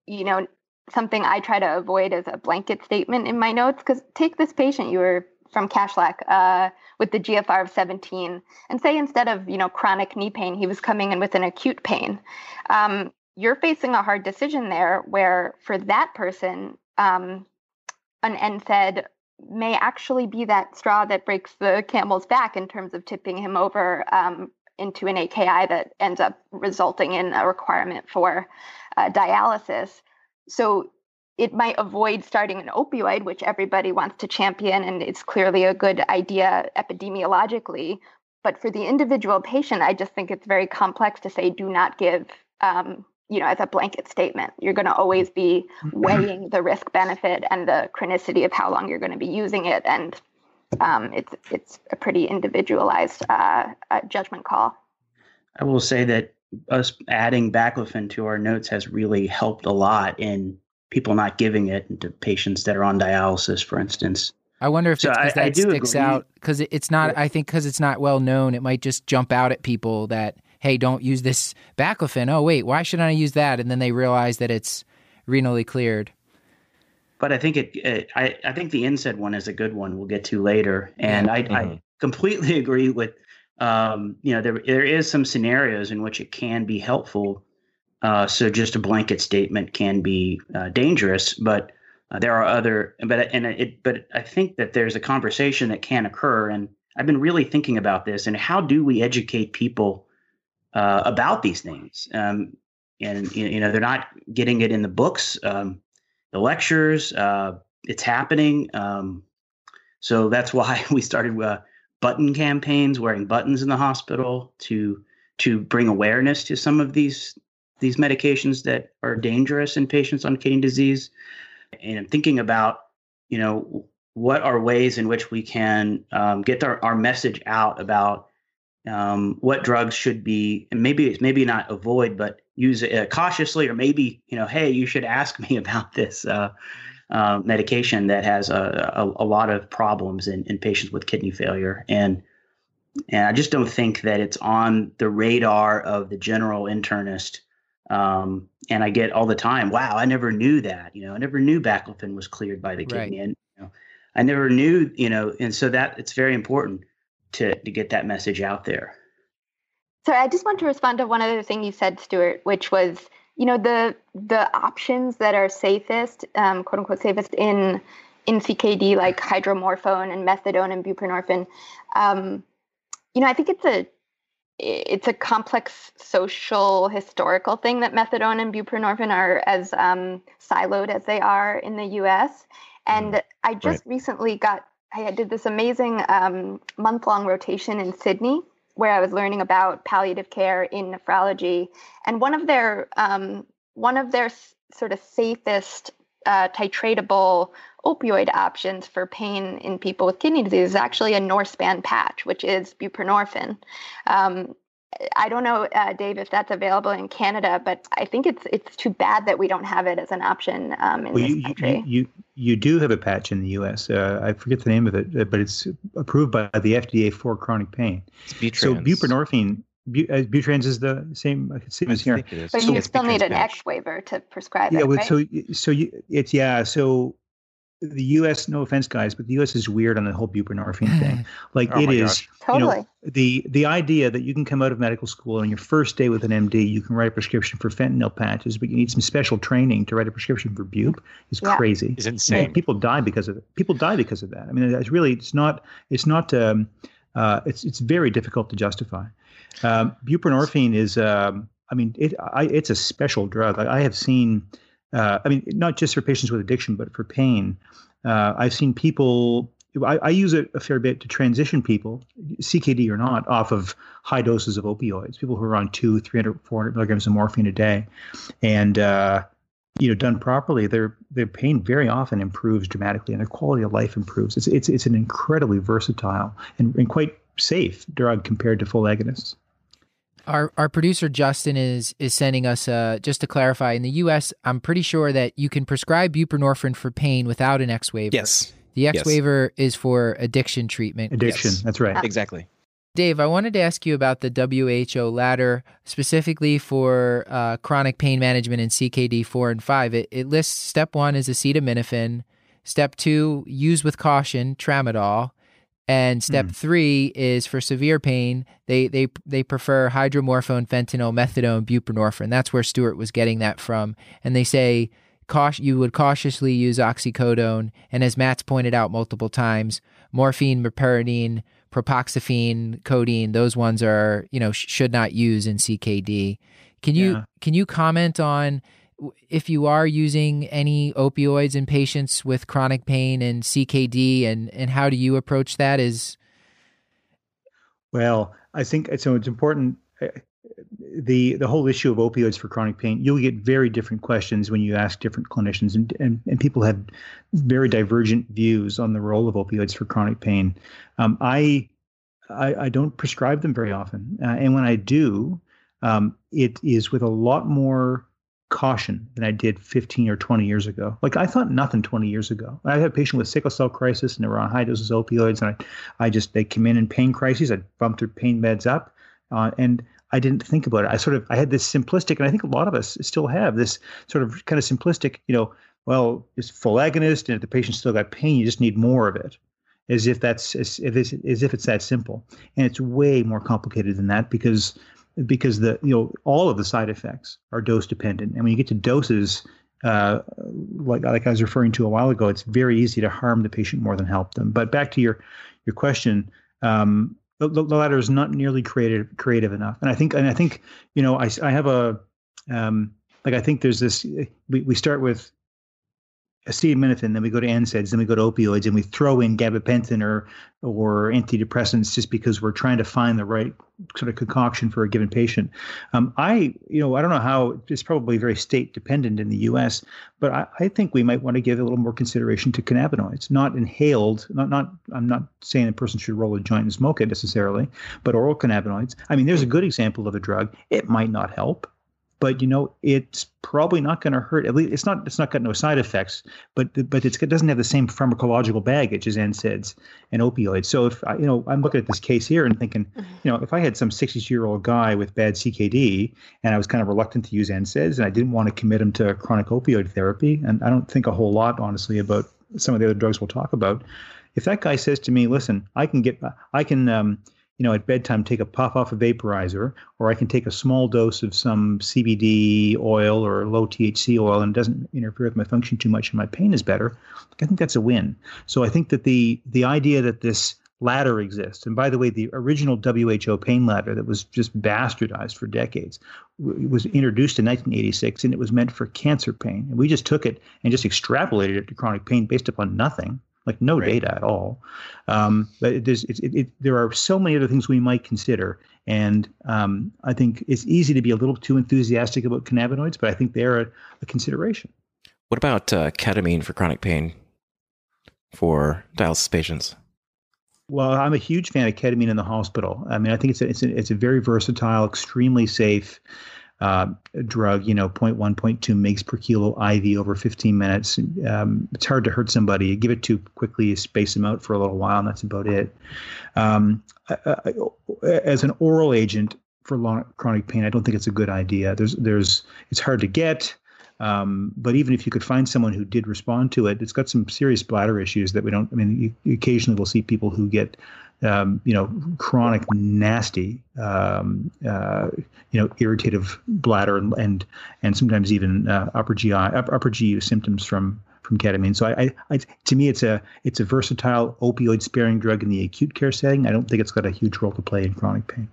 you know, something I try to avoid as a blanket statement in my notes. Because take this patient you were from Kashlak uh, with the GFR of 17, and say instead of you know chronic knee pain, he was coming in with an acute pain. Um, you're facing a hard decision there where for that person um, an NSAID may actually be that straw that breaks the camel's back in terms of tipping him over um, into an AKI that ends up resulting in a requirement for uh, dialysis. So it might avoid starting an opioid, which everybody wants to champion, and it's clearly a good idea epidemiologically. But for the individual patient, I just think it's very complex to say do not give um, you know, as a blanket statement. You're going to always be mm-hmm. weighing the risk benefit and the chronicity of how long you're going to be using it, and um, it's it's a pretty individualized uh, uh, judgment call. I will say that us adding baclofen to our notes has really helped a lot in people not giving it to patients that are on dialysis, for instance. I wonder if so it's because that I sticks agree. out because it's not. I think because it's not well known, it might just jump out at people that hey, don't use this baclofen. Oh, wait, why should I use that? And then they realize that it's renally cleared. But I think it, it I, I think the NSAID one is a good one. We'll get to later, and I, mm-hmm. I completely agree with. Um, you know, there there is some scenarios in which it can be helpful. Uh, so just a blanket statement can be uh, dangerous, but uh, there are other. But and it, but I think that there's a conversation that can occur, and I've been really thinking about this. And how do we educate people uh, about these things. Um, and you know they're not getting it in the books, um, the lectures. Uh, it's happening. Um, so that's why we started uh, button campaigns, wearing buttons in the hospital to to bring awareness to some of these these medications that are dangerous in patients on kidney disease. And thinking about, you know, what are ways in which we can um, get our, our message out about um, what drugs should be, and maybe maybe not avoid, but use it uh, cautiously, or maybe you know, hey, you should ask me about this uh, uh, medication that has a, a, a, lot of problems in, in patients with kidney failure, and and I just don't think that it's on the radar of the general internist. Um, and I get all the time, wow, I never knew that. You know, I never knew baclofen was cleared by the kidney, right. and you know, I never knew. You know, and so that it's very important to to get that message out there. So I just want to respond to one other thing you said, Stuart, which was you know the the options that are safest, um, quote unquote safest in in CKD like hydromorphone and methadone and buprenorphine. Um, you know, I think it's a it's a complex social historical thing that methadone and buprenorphine are as um, siloed as they are in the U.S. And mm, I just right. recently got I did this amazing um, month long rotation in Sydney where I was learning about palliative care in nephrology, and one of their um, one of their sort of safest uh, titratable opioid options for pain in people with kidney disease is actually a Norspan patch, which is buprenorphine. Um, I don't know, uh, Dave, if that's available in Canada, but I think it's it's too bad that we don't have it as an option um, in well, this you, country. You, you, you do have a patch in the U.S. Uh, I forget the name of it, uh, but it's approved by the FDA for chronic pain. It's Butrans. So buprenorphine, bu- uh, Butrans is the same same as here. But so you still need an X waiver to prescribe yeah, it, well, right? so so you, it's yeah. So the U.S. No offense, guys, but the U.S. is weird on the whole buprenorphine thing. Like oh it is, totally. You know, the the idea that you can come out of medical school and your first day with an MD, you can write a prescription for fentanyl patches, but you need some special training to write a prescription for bupe is Yeah. crazy. Is insane. And people die because of it. People die because of that. I mean, it's really it's not it's not um, uh, it's it's very difficult to justify. Um, buprenorphine is um, I mean it I, it's a special drug. I, I have seen. Uh, I mean, not just for patients with addiction, but for pain. Uh, I've seen people. I, I use it a fair bit to transition people, CKD or not, off of high doses of opioids. People who are on two, 300, 400 milligrams of morphine a day, and uh, you know, done properly, their their pain very often improves dramatically, and their quality of life improves. It's it's it's an incredibly versatile and, and quite safe drug compared to full agonists. Our our producer Justin is is sending us uh just to clarify in the US I'm pretty sure that you can prescribe buprenorphine for pain without an X waiver. Yes. The X Yes. waiver is for addiction treatment. Addiction. Yes. That's right. Exactly. Dave, I wanted to ask you about the WHO ladder specifically for uh, chronic pain management in CKD 4 and 5. It, it lists step 1 is acetaminophen, step 2 use with caution, tramadol, and step Hmm. 3 is for severe pain, they they they prefer hydromorphone, fentanyl, methadone, buprenorphine. That's where Stuart was getting that from. And they say caution, you would cautiously use oxycodone and as Matt's pointed out multiple times, morphine, meperidine, propoxyphene, codeine, those ones are, you know, sh- should not use in CKD. Can you Yeah. can you comment on if you are using any opioids in patients with chronic pain and CKD and and how do you approach that is Well, I think so. It's important. uh, The the whole issue of opioids for chronic pain, you'll get very different questions when you ask different clinicians, and and, and people have very divergent views on the role of opioids for chronic pain. Um, I, I I don't prescribe them very often, uh, and when I do, um, it is with a lot more caution than I did 15 or 20 years ago. Like I thought nothing 20 years ago. I had a patient with sickle cell crisis and they were on high doses of opioids, and I I just they came in in pain crises. I bumped their pain meds up, uh, and I didn't think about it. I sort of I had this simplistic, and I think a lot of us still have this sort of kind of simplistic. You know, well, it's full agonist, and if the patient still got pain, you just need more of it, as if that's as if it's, as if it's that simple. And it's way more complicated than that because because the you know all of the side effects are dose dependent, and when you get to doses. Uh, like like I was referring to a while ago, it's very easy to harm the patient more than help them. But back to your your question, um, the, the latter is not nearly creative creative enough. And I think and I think you know I, I have a um, like I think there's this. We, we start with acetaminophen, then we go to NSAIDs, then we go to opioids, and we throw in gabapentin or or antidepressants just because we're trying to find the right sort of concoction for a given patient. Um, I, you know, I don't know how it's probably very state dependent in the U.S., but I, I think we might want to give a little more consideration to cannabinoids, not inhaled. Not not. I'm not saying a person should roll a joint and smoke it necessarily, but oral cannabinoids. I mean, there's a good example of a drug. It might not help but you know it's probably not going to hurt. At least it's not it's not got no side effects, but but it doesn't have the same pharmacological baggage as NSAIDs and opioids. So if I, you know I'm looking at this case here and thinking, you know, if I had some 60 year old guy with bad CKD and I was kind of reluctant to use NSAIDs and I didn't want to commit him to chronic opioid therapy, and I don't think a whole lot honestly about some of the other drugs we'll talk about. If that guy says to me, "Listen, I can get I can um, you know, at bedtime, take a puff off a vaporizer, or I can take a small dose of some CBD oil or low THC oil, and it doesn't interfere with my function too much, and my pain is better. I think that's a win. So I think that the the idea that this ladder exists, and by the way, the original WHO pain ladder that was just bastardized for decades was introduced in 1986, and it was meant for cancer pain, and we just took it and just extrapolated it to chronic pain based upon nothing like no right. data at all. Um, but there's, it, it, there are so many other things we might consider. And um, I think it's easy to be a little too enthusiastic about cannabinoids, but I think they're a, a consideration. What about uh, ketamine for chronic pain for dialysis patients? Well, I'm a huge fan of ketamine in the hospital. I mean, I think it's a, it's a, it's a very versatile, extremely safe uh, drug, you know, 0.1, 0.2 mgs per kilo IV over 15 minutes. Um, it's hard to hurt somebody. You give it too quickly, you space them out for a little while, and that's about it. Um, as an oral agent for long, chronic pain, I don't think it's a good idea. There's, there's, it's hard to get. Um, but even if you could find someone who did respond to it, it's got some serious bladder issues that we don't. I mean, you, occasionally we'll see people who get um, you know, chronic, nasty, um, uh, you know, irritative bladder and and, and sometimes even uh, upper GI upper GU symptoms from from ketamine. So I, I, I, to me, it's a it's a versatile opioid sparing drug in the acute care setting. I don't think it's got a huge role to play in chronic pain.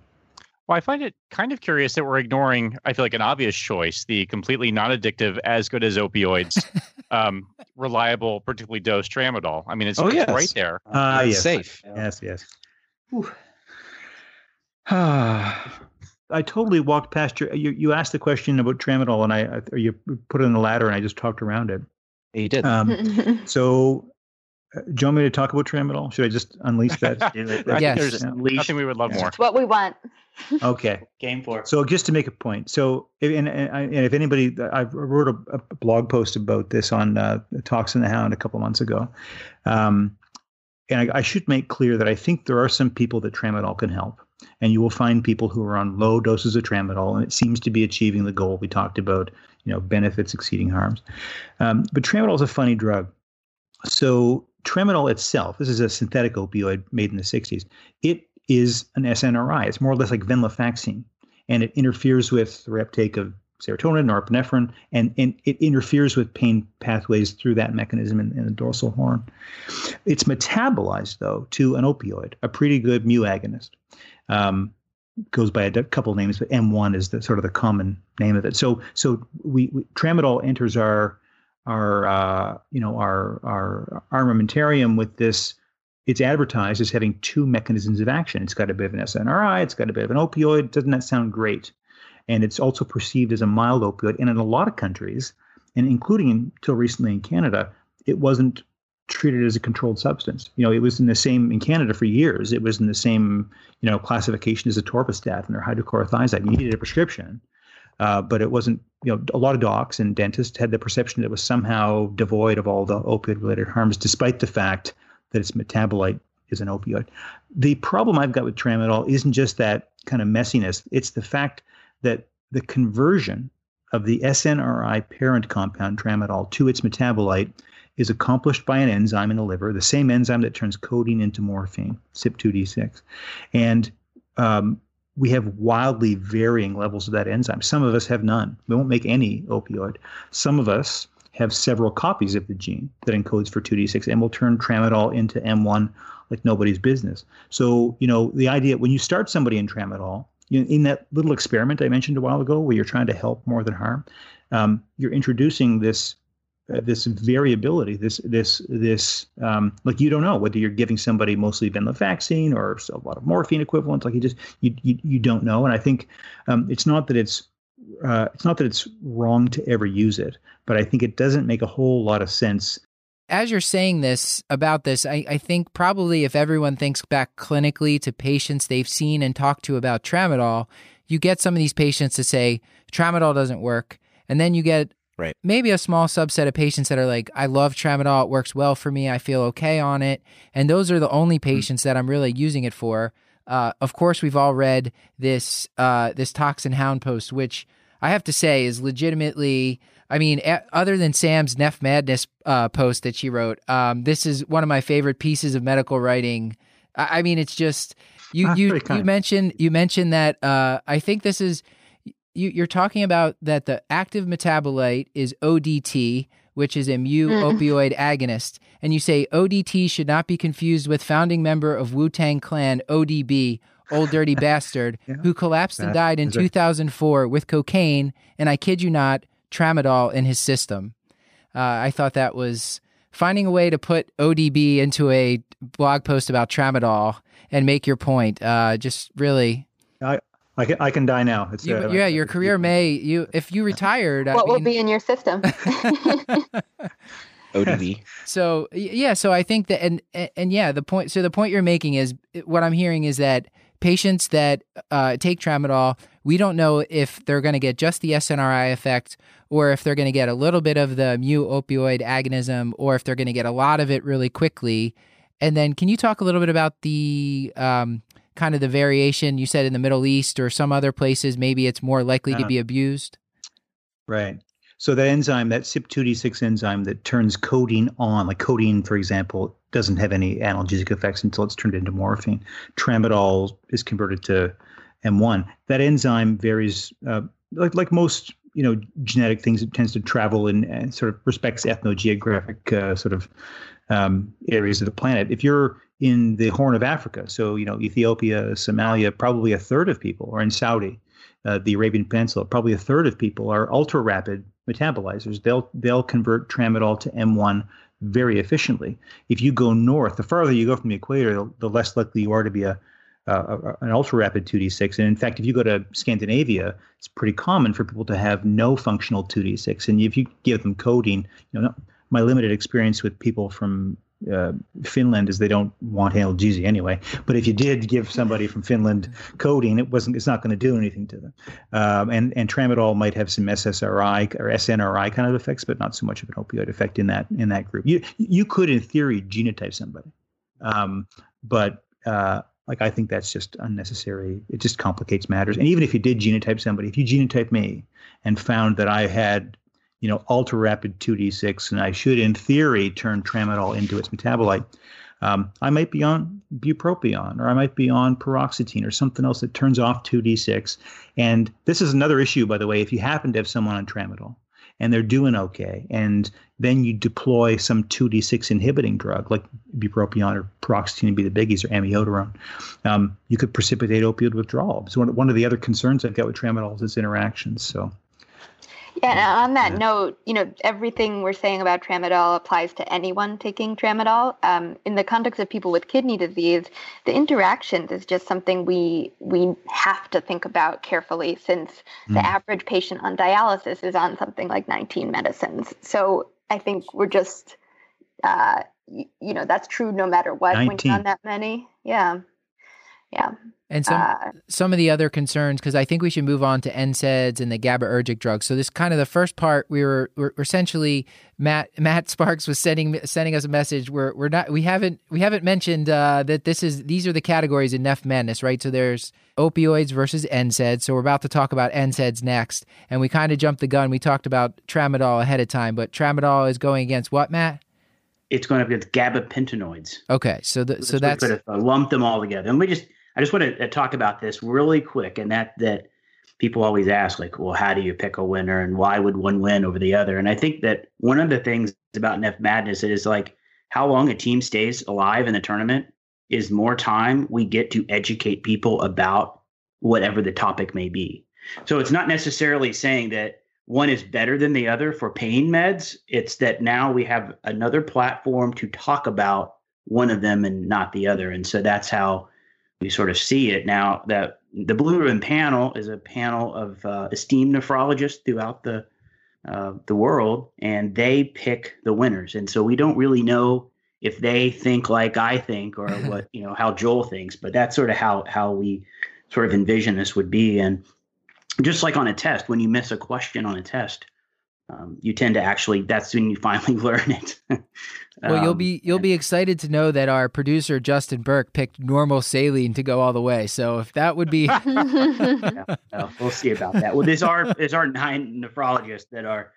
Well, I find it kind of curious that we're ignoring, I feel like, an obvious choice, the completely non addictive, as good as opioids, um, reliable, particularly dosed tramadol. I mean, it's, oh, it's yes. right there. Uh, yes. Safe. Yes, yes. I totally walked past your. You, you asked the question about tramadol, and I, or you put it in the ladder, and I just talked around it. You did. Um, so, uh, do you want me to talk about tramadol? Should I just unleash that? yes. There's nothing we would love more. It's what we want. okay. Game for. So, just to make a point. So, if, and, and, and if anybody, I wrote a, a, blog post about this on uh, Tox and the Hound a couple months ago. Um, and I, I, should make clear that I think there are some people that tramadol can help. And you will find people who are on low doses of tramadol, and it seems to be achieving the goal we talked about, you know, benefits exceeding harms. Um, but tramadol is a funny drug. So tramadol itself, this is a synthetic opioid made in the 60s, it is an SNRI. It's more or less like venlafaxine, and it interferes with the uptake of serotonin, norepinephrine, and, and it interferes with pain pathways through that mechanism in, in the dorsal horn. It's metabolized, though, to an opioid, a pretty good mu agonist. Um, goes by a couple names, but M1 is the sort of the common name of it. So, so we, we tramadol enters our our uh, you know our our armamentarium with this. It's advertised as having two mechanisms of action. It's got a bit of an SNRI. It's got a bit of an opioid. Doesn't that sound great? And it's also perceived as a mild opioid. And in a lot of countries, and including until recently in Canada, it wasn't treated as a controlled substance. You know, it was in the same in Canada for years. It was in the same you know classification as a atorvastatin or hydrochlorothiazide. You needed a prescription, uh, but it wasn't. You know, a lot of docs and dentists had the perception that it was somehow devoid of all the opioid-related harms, despite the fact that its metabolite is an opioid. The problem I've got with tramadol isn't just that kind of messiness; it's the fact that the conversion of the SNRI parent compound tramadol to its metabolite is accomplished by an enzyme in the liver, the same enzyme that turns codeine into morphine, CYP2D6. And um, we have wildly varying levels of that enzyme. Some of us have none. We won't make any opioid. Some of us have several copies of the gene that encodes for 2D6 and will turn tramadol into M1 like nobody's business. So, you know, the idea when you start somebody in tramadol, in that little experiment I mentioned a while ago, where you're trying to help more than harm, um, you're introducing this uh, this variability, this this this um, like you don't know whether you're giving somebody mostly venlafaxine or a lot of morphine equivalents. Like you just you you, you don't know. And I think um, it's not that it's uh, it's not that it's wrong to ever use it, but I think it doesn't make a whole lot of sense. As you're saying this about this, I, I think probably if everyone thinks back clinically to patients they've seen and talked to about tramadol, you get some of these patients to say tramadol doesn't work, and then you get Right. maybe a small subset of patients that are like, I love tramadol, it works well for me, I feel okay on it, and those are the only patients that I'm really using it for. Uh, of course, we've all read this uh, this Tox and Hound post, which I have to say is legitimately. I mean, a- other than Sam's NephMadness uh, post that she wrote, um, this is one of my favorite pieces of medical writing. I, I mean, it's just you you you kind. mentioned you mentioned that uh, I think this is you, you're talking about that the active metabolite is ODT, which is a mu Mm. opioid agonist, and you say ODT should not be confused with founding member of Wu Tang Clan ODB, Old Dirty Bastard, Yeah. who collapsed and died in 2004 with cocaine and I kid you not, tramadol in his system. Uh, I thought that was finding a way to put ODB into a blog post about tramadol and make your point. Uh, just really, I can I can die now. It's you, uh, yeah, your career may you if you retired. I what will be in your system? ODB. So yeah, so I think that and and, and yeah, the point. So the point you're making is what I'm hearing is that patients that uh, take tramadol, we don't know if they're going to get just the SNRI effect, or if they're going to get a little bit of the mu opioid agonism, or if they're going to get a lot of it really quickly. And then, can you talk a little bit about the um, kind of the variation you said in the Middle East or some other places? Maybe it's more likely to Uh, be abused. Right. So that enzyme, that CYP2D6 enzyme that turns codeine on, like codeine, for example, doesn't have any analgesic effects until it's turned into morphine. Tramadol is converted to M1. That enzyme varies, uh, like like most you know genetic things. It tends to travel in uh, sort of respects ethnogeographic uh, sort of um, areas of the planet. If you're in the Horn of Africa, so you know Ethiopia, Somalia, probably a third of people, or in Saudi, uh, the Arabian Peninsula, probably a third of people are ultra rapid metabolizers. They'll they'll convert tramadol to M1 very efficiently. If you go north, the farther you go from the equator, the less likely you are to be a, a, a an ultra rapid 2d6. And in fact, if you go to Scandinavia, it's pretty common for people to have no functional 2d6. And if you give them codeine, you know, my limited experience with people from uh, Finland is they don't want analgesia anyway. But if you did give somebody from Finland codeine, it wasn't. It's not going to do anything to them. Um, and and tramadol might have some SSRI or SNRI kind of effects, but not so much of an opioid effect in that in that group. You you could in theory genotype somebody, um, but uh, like I think that's just unnecessary. It just complicates matters. And even if you did genotype somebody, if you genotype me and found that I had you know, ultra rapid 2d6, and I should, in theory, turn tramadol into its metabolite. Um, I might be on bupropion, or I might be on paroxetine, or something else that turns off 2d6. And this is another issue, by the way. If you happen to have someone on tramadol and they're doing okay, and then you deploy some 2d6 inhibiting drug like bupropion or paroxetine would be the biggies, or amiodarone, um, you could precipitate opioid withdrawal. So one, one of the other concerns I've got with tramadol is its interactions. So. Yeah, and on that note, you know, everything we're saying about tramadol applies to anyone taking tramadol. Um, in the context of people with kidney disease, the interactions is just something we we have to think about carefully, since the Mm. average patient on dialysis is on something like 19 medicines. So I think we're just, uh, y- you know, that's true no matter what when 19. you're on that many. Yeah, yeah. And some Uh, some of the other concerns, because I think we should move on to NSAIDs and the GABAergic drugs. So this kind of the first part, we were, we're essentially Matt Matt Sparks was sending sending us a message. We're we're not we haven't we haven't mentioned uh, that this is these are the categories in NephMadness, right? So there's opioids versus NSAIDs. So we're about to talk about NSAIDs next, and we kind of jumped the gun. We talked about tramadol ahead of time, but tramadol is going against what, Matt? It's going up against gabapentinoids. Okay, so the, so we that's could have uh, lumped them all together. And we just, I just want to uh, talk about this really quick, and that that people always ask, like, well, how do you pick a winner, and why would one win over the other? And I think that one of the things about NephMadness is like how long a team stays alive in the tournament is more time we get to educate people about whatever the topic may be. So it's not necessarily saying that one is better than the other for pain meds. It's that now we have another platform to talk about one of them and not the other. And so that's how we sort of see it now that the Blue Ribbon panel is a panel of uh, esteemed nephrologists throughout the uh, the world, and they pick the winners. And so we don't really know if they think like I think or what you know how Joel thinks, but that's sort of how how we sort of envision this would be. And just like on a test, when you miss a question on a test, um, you tend to actually that's when you finally learn it. well, you'll Um, be you'll be excited to know that our producer Justin Berk picked normal saline to go all the way. So if that would be yeah, we'll see about that. Well, there's our there's our nine nephrologists that are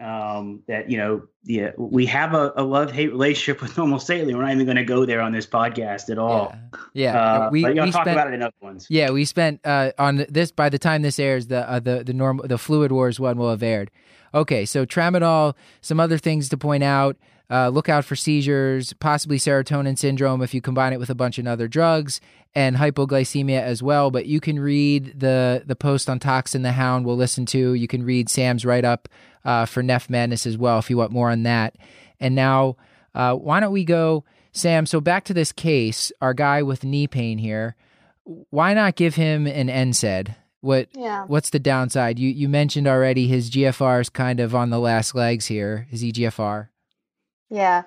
um, that you know yeah we have a, a love hate relationship with normal saline. We're not even going to go there on this podcast at all. yeah, Uh, we but you'll we talk spent about it in other ones. yeah we spent uh, on this by the time this airs the uh, the the normal the fluid wars one will have aired. Okay, so tramadol, some other things to point out. Uh, look out for seizures, possibly serotonin syndrome if you combine it with a bunch of other drugs, and hypoglycemia as well. But you can read the the post on Tox and the Hound. We'll listen to. You can read Sam's write up uh, for NephMadness as well if you want more on that. And now, uh, why don't we go, Sam? So back to this case, our guy with knee pain here. Why not give him an NSAID? What Yeah. what's the downside? You you mentioned already his GFR is kind of on the last legs here. His EGFR. Yeah.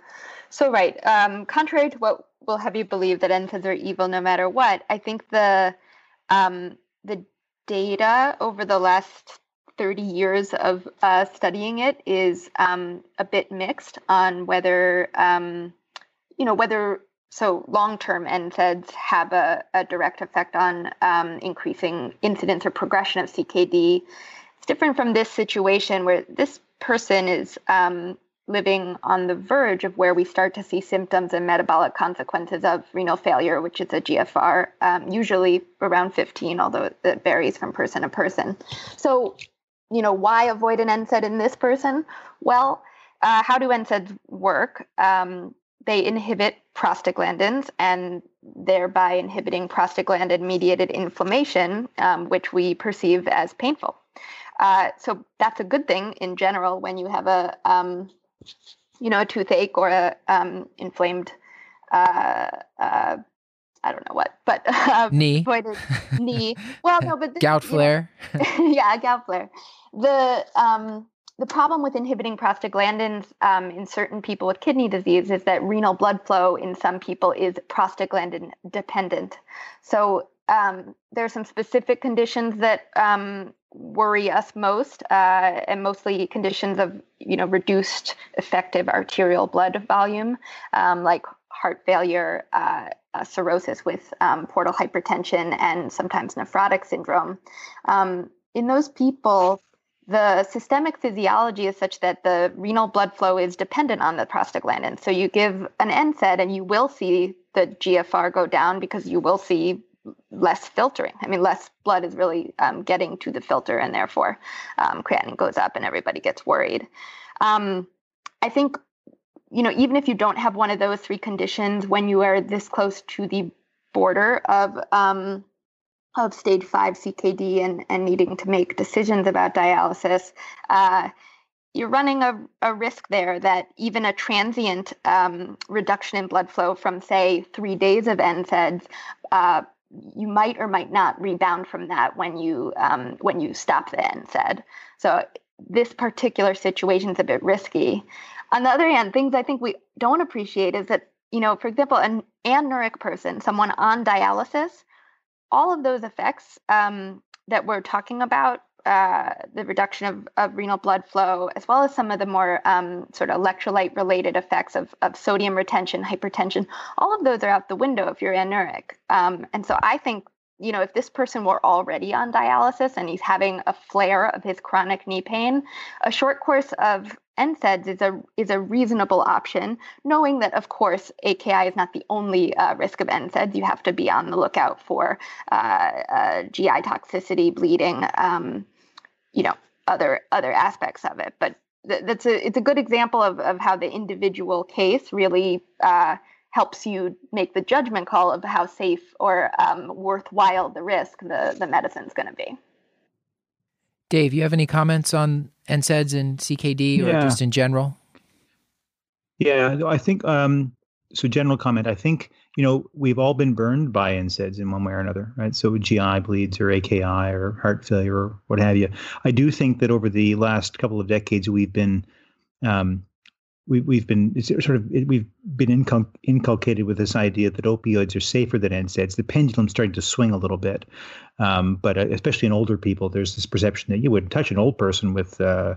So right. Um, contrary to what will have you believe that NSAIDs are evil no matter what, I think the um, the data over the last 30 years of uh, studying it is um, a bit mixed on whether um, you know whether so long-term NSAIDs have a, a direct effect on um, increasing incidence or progression of CKD. It's different from this situation where this person is um, living on the verge of where we start to see symptoms and metabolic consequences of renal failure, which is a GFR, um, usually around 15, although it varies from person to person. So, you know, why avoid an NSAID in this person? Well, uh, how do NSAIDs work? Um, they inhibit prostaglandins and thereby inhibiting prostaglandin mediated inflammation, um, which we perceive as painful. Uh, so that's a good thing in general when you have a, um, you know, a toothache or a um, inflamed, uh, uh, I don't know what, but uh, Knee. knee. Well, no, but this, Gout you know, flare. yeah, gout flare. The um, the problem with inhibiting prostaglandins um, in certain people with kidney disease is that renal blood flow in some people is prostaglandin dependent. So um, there are some specific conditions that um, worry us most, uh, and mostly conditions of you know reduced effective arterial blood volume, um, like heart failure, uh, uh, cirrhosis with um, portal hypertension, and sometimes nephrotic syndrome. Um, in those people, the systemic physiology is such that the renal blood flow is dependent on the prostaglandin. So you give an NSAID and you will see the GFR go down because you will see less filtering. I mean, less blood is really um, getting to the filter, and therefore um, creatinine goes up, and everybody gets worried. Um, I think, you know, even if you don't have one of those three conditions, when you are this close to the border of um, of stage five CKD and, and needing to make decisions about dialysis, uh, you're running a, a risk there that even a transient um, reduction in blood flow from, say, three days of NSAIDs, uh, you might or might not rebound from that when you um, when you stop the NSAID. So this particular situation is a bit risky. On the other hand, things I think we don't appreciate is that you know, for example, an anuric person, someone on dialysis, all of those effects um, that we're talking about, uh, the reduction of, of renal blood flow, as well as some of the more um, sort of electrolyte related effects of, of sodium retention, hypertension, all of those are out the window if you're anuric. Um, and so I think, you know, if this person were already on dialysis and he's having a flare of his chronic knee pain, a short course of NSAIDs is a is a reasonable option, knowing that of course AKI is not the only uh, risk of NSAIDs. You have to be on the lookout for uh, uh, GI toxicity, bleeding, um, you know, other other aspects of it. But th- that's a it's a good example of of how the individual case really uh, helps you make the judgment call of how safe or um, worthwhile the risk the, the medicine's going to be. Dave, you have any comments on NSAIDs and CKD or Yeah. just in general? Yeah, I think um, so. General comment. I think you know we've all been burned by NSAIDs in one way or another, right? So GI bleeds or AKI or heart failure or what have you. I do think that over the last couple of decades we've been um, we, we've been sort of we've been incul- inculcated with this idea that opioids are safer than NSAIDs. The pendulum's starting to swing a little bit, um, but uh, especially in older people, there's this perception that you wouldn't touch an old person with uh,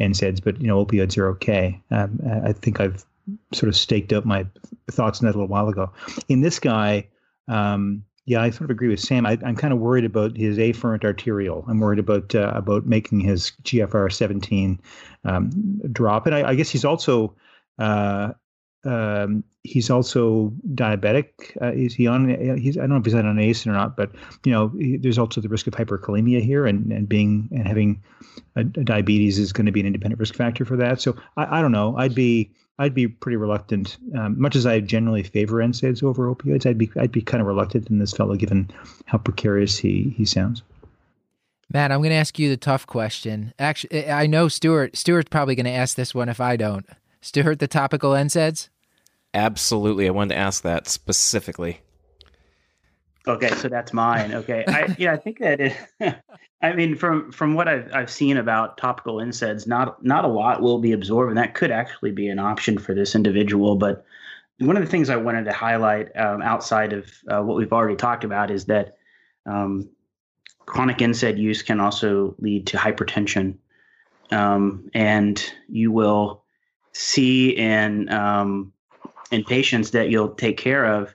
NSAIDs, but you know opioids are okay. Um, I think I've sort of staked out my thoughts on that a little while ago. In this guy, um, yeah, I sort of agree with Sam. I, I'm kind of worried about his afferent arteriole. I'm worried about uh, about making his GFR 17 um, drop, and I, I guess he's also uh, um, he's also diabetic. Uh, is he on? He's I don't know if he's on an ACE or not, but you know, he, there's also the risk of hyperkalemia here, and and being and having a, a diabetes is going to be an independent risk factor for that. So I, I don't know. I'd be I'd be pretty reluctant. Um, much as I generally favor NSAIDs over opioids, I'd be I'd be kind of reluctant in this fellow, given how precarious he he sounds. Matt, I'm going to ask you the tough question. Actually, I know Stuart. Stuart's probably going to ask this one if I don't. Stuart, the topical NSAIDs. Absolutely, I wanted to ask that specifically. Okay, so that's mine. Okay, I, yeah, I think that it. I mean, from from what I've I've seen about topical NSAIDs, not not a lot will be absorbed, and that could actually be an option for this individual. But one of the things I wanted to highlight um, outside of uh, what we've already talked about is that um, chronic NSAID use can also lead to hypertension, um, and you will see in um, in patients that you'll take care of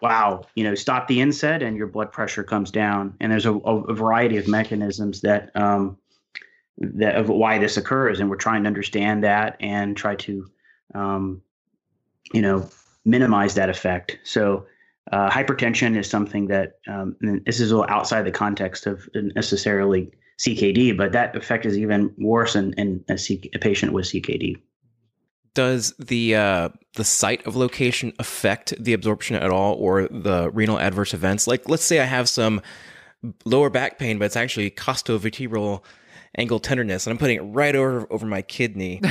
wow, you know, stop the NSAID and your blood pressure comes down. And there's a, a variety of mechanisms that um, that of why this occurs, and we're trying to understand that and try to, um, you know, minimize that effect. So. Uh, hypertension is something that um, this is outside the context of necessarily CKD, but that effect is even worse in, in a, C- a patient with CKD. Does the uh, the site of location affect the absorption at all, or the renal adverse events? Like, let's say I have some lower back pain, but it's actually costovertebral angle tenderness, and I'm putting it right over over my kidney. you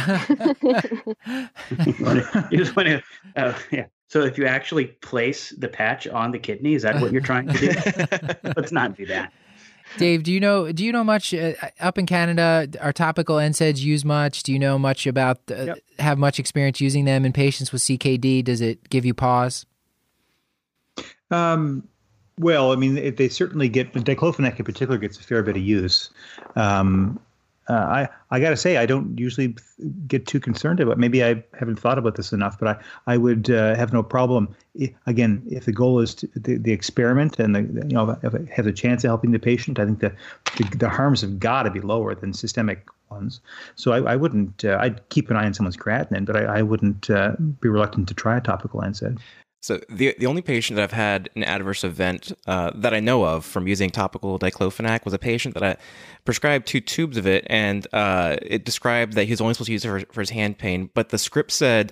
just want to, uh, yeah. So if you actually place the patch on the kidney, is that what you're trying to do? Let's not do that. Dave, do you know do you know much uh, up in Canada? Are topical NSAIDs used much? Do you know much about uh, Yep. have much experience using them in patients with CKD? Does it give you pause? Um, well, I mean, they certainly get diclofenac in particular gets a fair bit of use. Um, uh, I I got to say, I don't usually get too concerned about. Maybe I haven't thought about this enough, but I I would uh, have no problem. I, again, if the goal is to, the, the experiment and the you know if has a chance of helping the patient, I think the the, the harms have got to be lower than systemic ones. So I, I wouldn't. Uh, I'd keep an eye on someone's creatinine, but I, I wouldn't uh, be reluctant to try a topical NSAID. So the the only patient that I've had an adverse event uh, that I know of from using topical diclofenac was a patient that I prescribed two tubes of it, and uh, it described that he was only supposed to use it for, for his hand pain, but the script said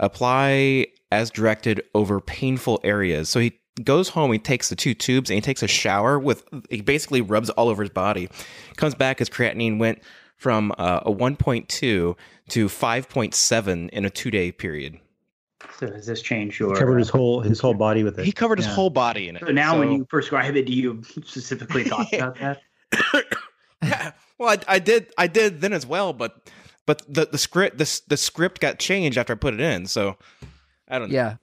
apply as directed over painful areas. So he goes home, he takes the two tubes, and he takes a shower with. He basically rubs all over his body. Comes back, his creatinine went from uh, a 1.2 to 5.7 in a two day period. So has this changed your? Covered his uh, whole his whole body with it. He covered his Yeah. whole body in it. So now, when you prescribe it, do you specifically talk about that? Yeah, well, I, I did, I did then as well, but but the the script the the script got changed after I put it in, so I don't know. Yeah.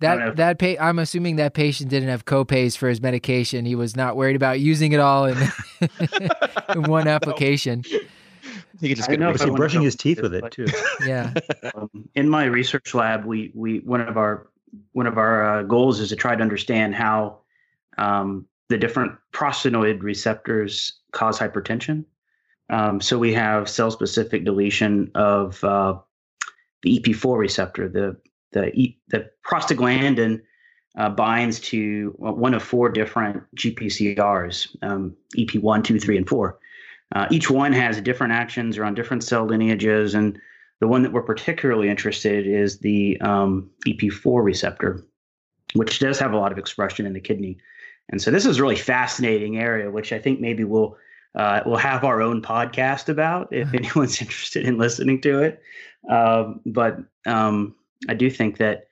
don't know. That that pa- I'm assuming that patient didn't have copays for his medication. He was not worried about using it all in, in one application. He could just I get know rid if of I it. wanna brushing his teeth with with it, it too. Yeah. um, in my research lab, we we one of our one of our uh, goals is to try to understand how um, the different prostanoid receptors cause hypertension. Um, so we have cell-specific deletion of uh, the EP4 receptor. The the e, the prostaglandin uh, binds to one of four different GPCRs: um, EP1, 2, 3, and 4. Uh, each one has different actions or on different cell lineages, and The one that we're particularly interested in is the um, EP4 receptor, which does have a lot of expression in the kidney. And so this is a really fascinating area, which I think maybe we'll uh, we'll have our own podcast about if anyone's interested in listening to it. Um, but um, I do think that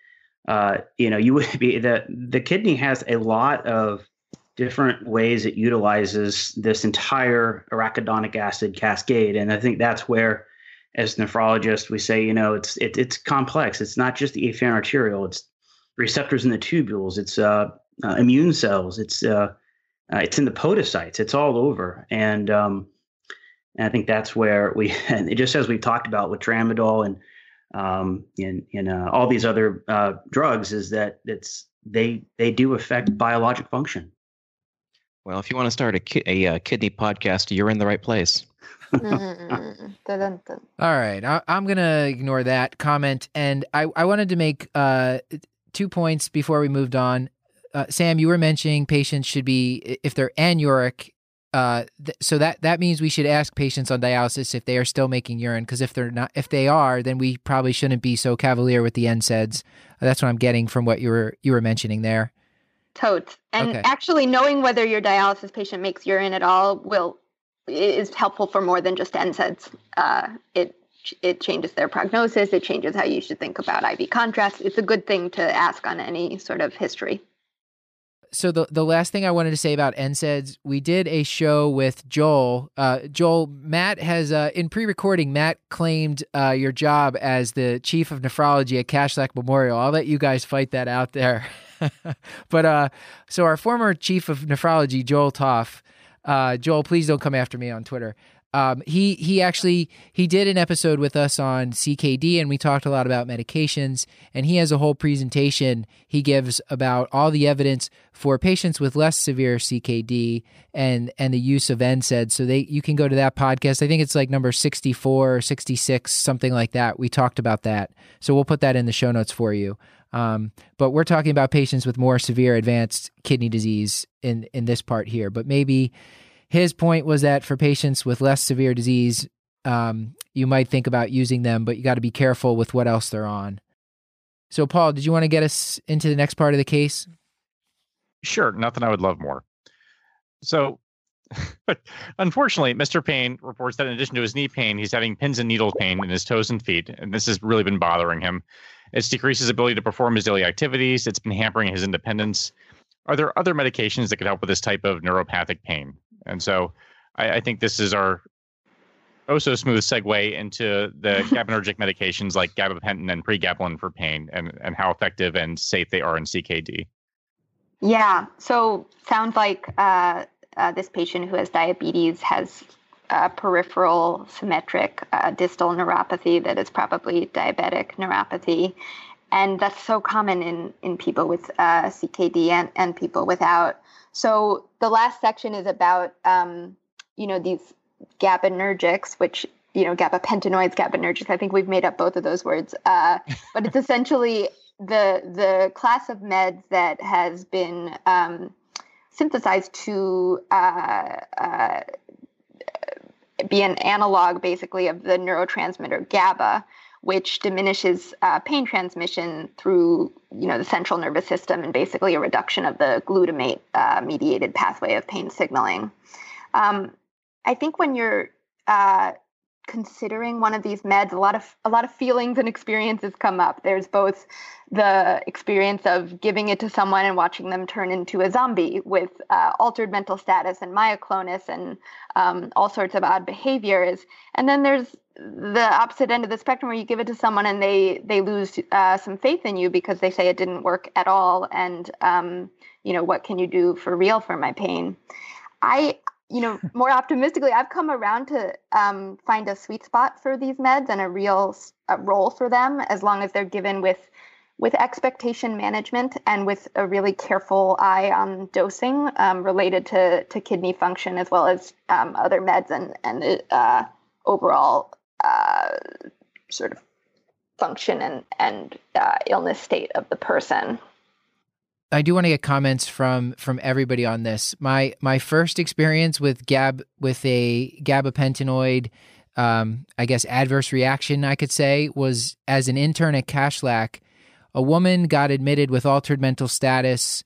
uh, you know you would be that the kidney has a lot of different ways it utilizes this entire arachidonic acid cascade, and I think that's where, as nephrologists, we say you know it's it, it's complex. It's not just the afferent arteriole. It's receptors in the tubules. It's uh, uh, immune cells. It's uh, uh, it's in the podocytes. It's all over, and, um, and I think that's where we. And it just as we've talked about with tramadol and um, in in uh, all these other uh, drugs, is that it's they they do affect biologic function. Well, if you want to start a, ki- a, uh kidney podcast, you're in the right place. Dun, dun, dun. All right, I, I'm gonna ignore that comment, and I I wanted to make uh two points before we moved on. Uh, Sam, you were mentioning patients should be if they're anuric. Uh, th- so that that means we should ask patients on dialysis if they are still making urine, because if they're not, if they are, then we probably shouldn't be so cavalier with the NSAIDs. That's what I'm getting from what you were you were mentioning there. Totes. And Okay. actually, knowing whether your dialysis patient makes urine at all will is helpful for more than just NSAIDs. Uh, it it changes their prognosis. It changes how you should think about IV contrast. It's a good thing to ask on any sort of history. so the the last thing I wanted to say about NSAIDs, we did a show with Joel. Uh, Joel, Matt has uh, in pre-recording. Matt claimed uh, your job as the chief of nephrology at Kashlak Memorial. I'll let you guys fight that out there. but uh, so our former chief of nephrology, Joel Topf. Uh, Joel, please don't come after me on Twitter. Um, he he actually he did an episode with us on CKD, and we talked a lot about medications. And he has a whole presentation he gives about all the evidence for patients with less severe CKD and and the use of NSAIDs. So they you can go to that podcast. I think it's like number sixty four or sixty six, something like that. We talked about that, so we'll put that in the show notes for you. Um, but we're talking about patients with more severe advanced kidney disease in in this part here. But maybe his point was that for patients with less severe disease, um, you might think about using them, but you got to be careful with what else they're on. So, Paul, did you want to get us into the next part of the case? Sure, nothing I would love more. So, but unfortunately, Mr. Payne reports that in addition to his knee pain, he's having pins and needle pain in his toes and feet, and this has really been bothering him. It's decreased his ability to perform his daily activities. It's been hampering his independence. Are there other medications that could help with this type of neuropathic pain? And so, I, I think this is our oh so smooth segue into the GABAergic medications like gabapentin and pregabalin for pain, and and how effective and safe they are in CKD. Yeah. So sounds like uh, uh, this patient who has diabetes has uh, peripheral symmetric uh, distal neuropathy that is probably diabetic neuropathy. And that's so common in, in people with uh, CKD and, and people without. So the last section is about, um, you know, these GABAergics, which, you know, gabapentinoids, GABAergics. I think we've made up both of those words. Uh, but it's essentially the the class of meds that has been um, synthesized to uh, uh, be an analog, basically, of the neurotransmitter GABA, which diminishes uh, pain transmission through you know the central nervous system and basically a reduction of the glutamate uh, mediated pathway of pain signaling. Um, I think when you're uh, considering one of these meds, a lot of a lot of feelings and experiences come up. There's both the experience of giving it to someone and watching them turn into a zombie with uh, altered mental status and myoclonus and um, all sorts of odd behaviors, and then there's the opposite end of the spectrum where you give it to someone and they they lose uh, some faith in you because they say it didn't work at all, and um, you know what can you do for real for my pain? I you know, more optimistically, I've come around to um, find a sweet spot for these meds and a real uh, role for them, as long as they're given with with expectation management and with a really careful eye on dosing um, related to to kidney function as well as um, other meds and and the uh, overall uh, sort of function and and uh, illness state of the person. I do want to get comments from from everybody on this. My my first experience with gab with a gabapentinoid um, I guess, adverse reaction, I could say, was as an intern at Kashlak, a woman got admitted with altered mental status,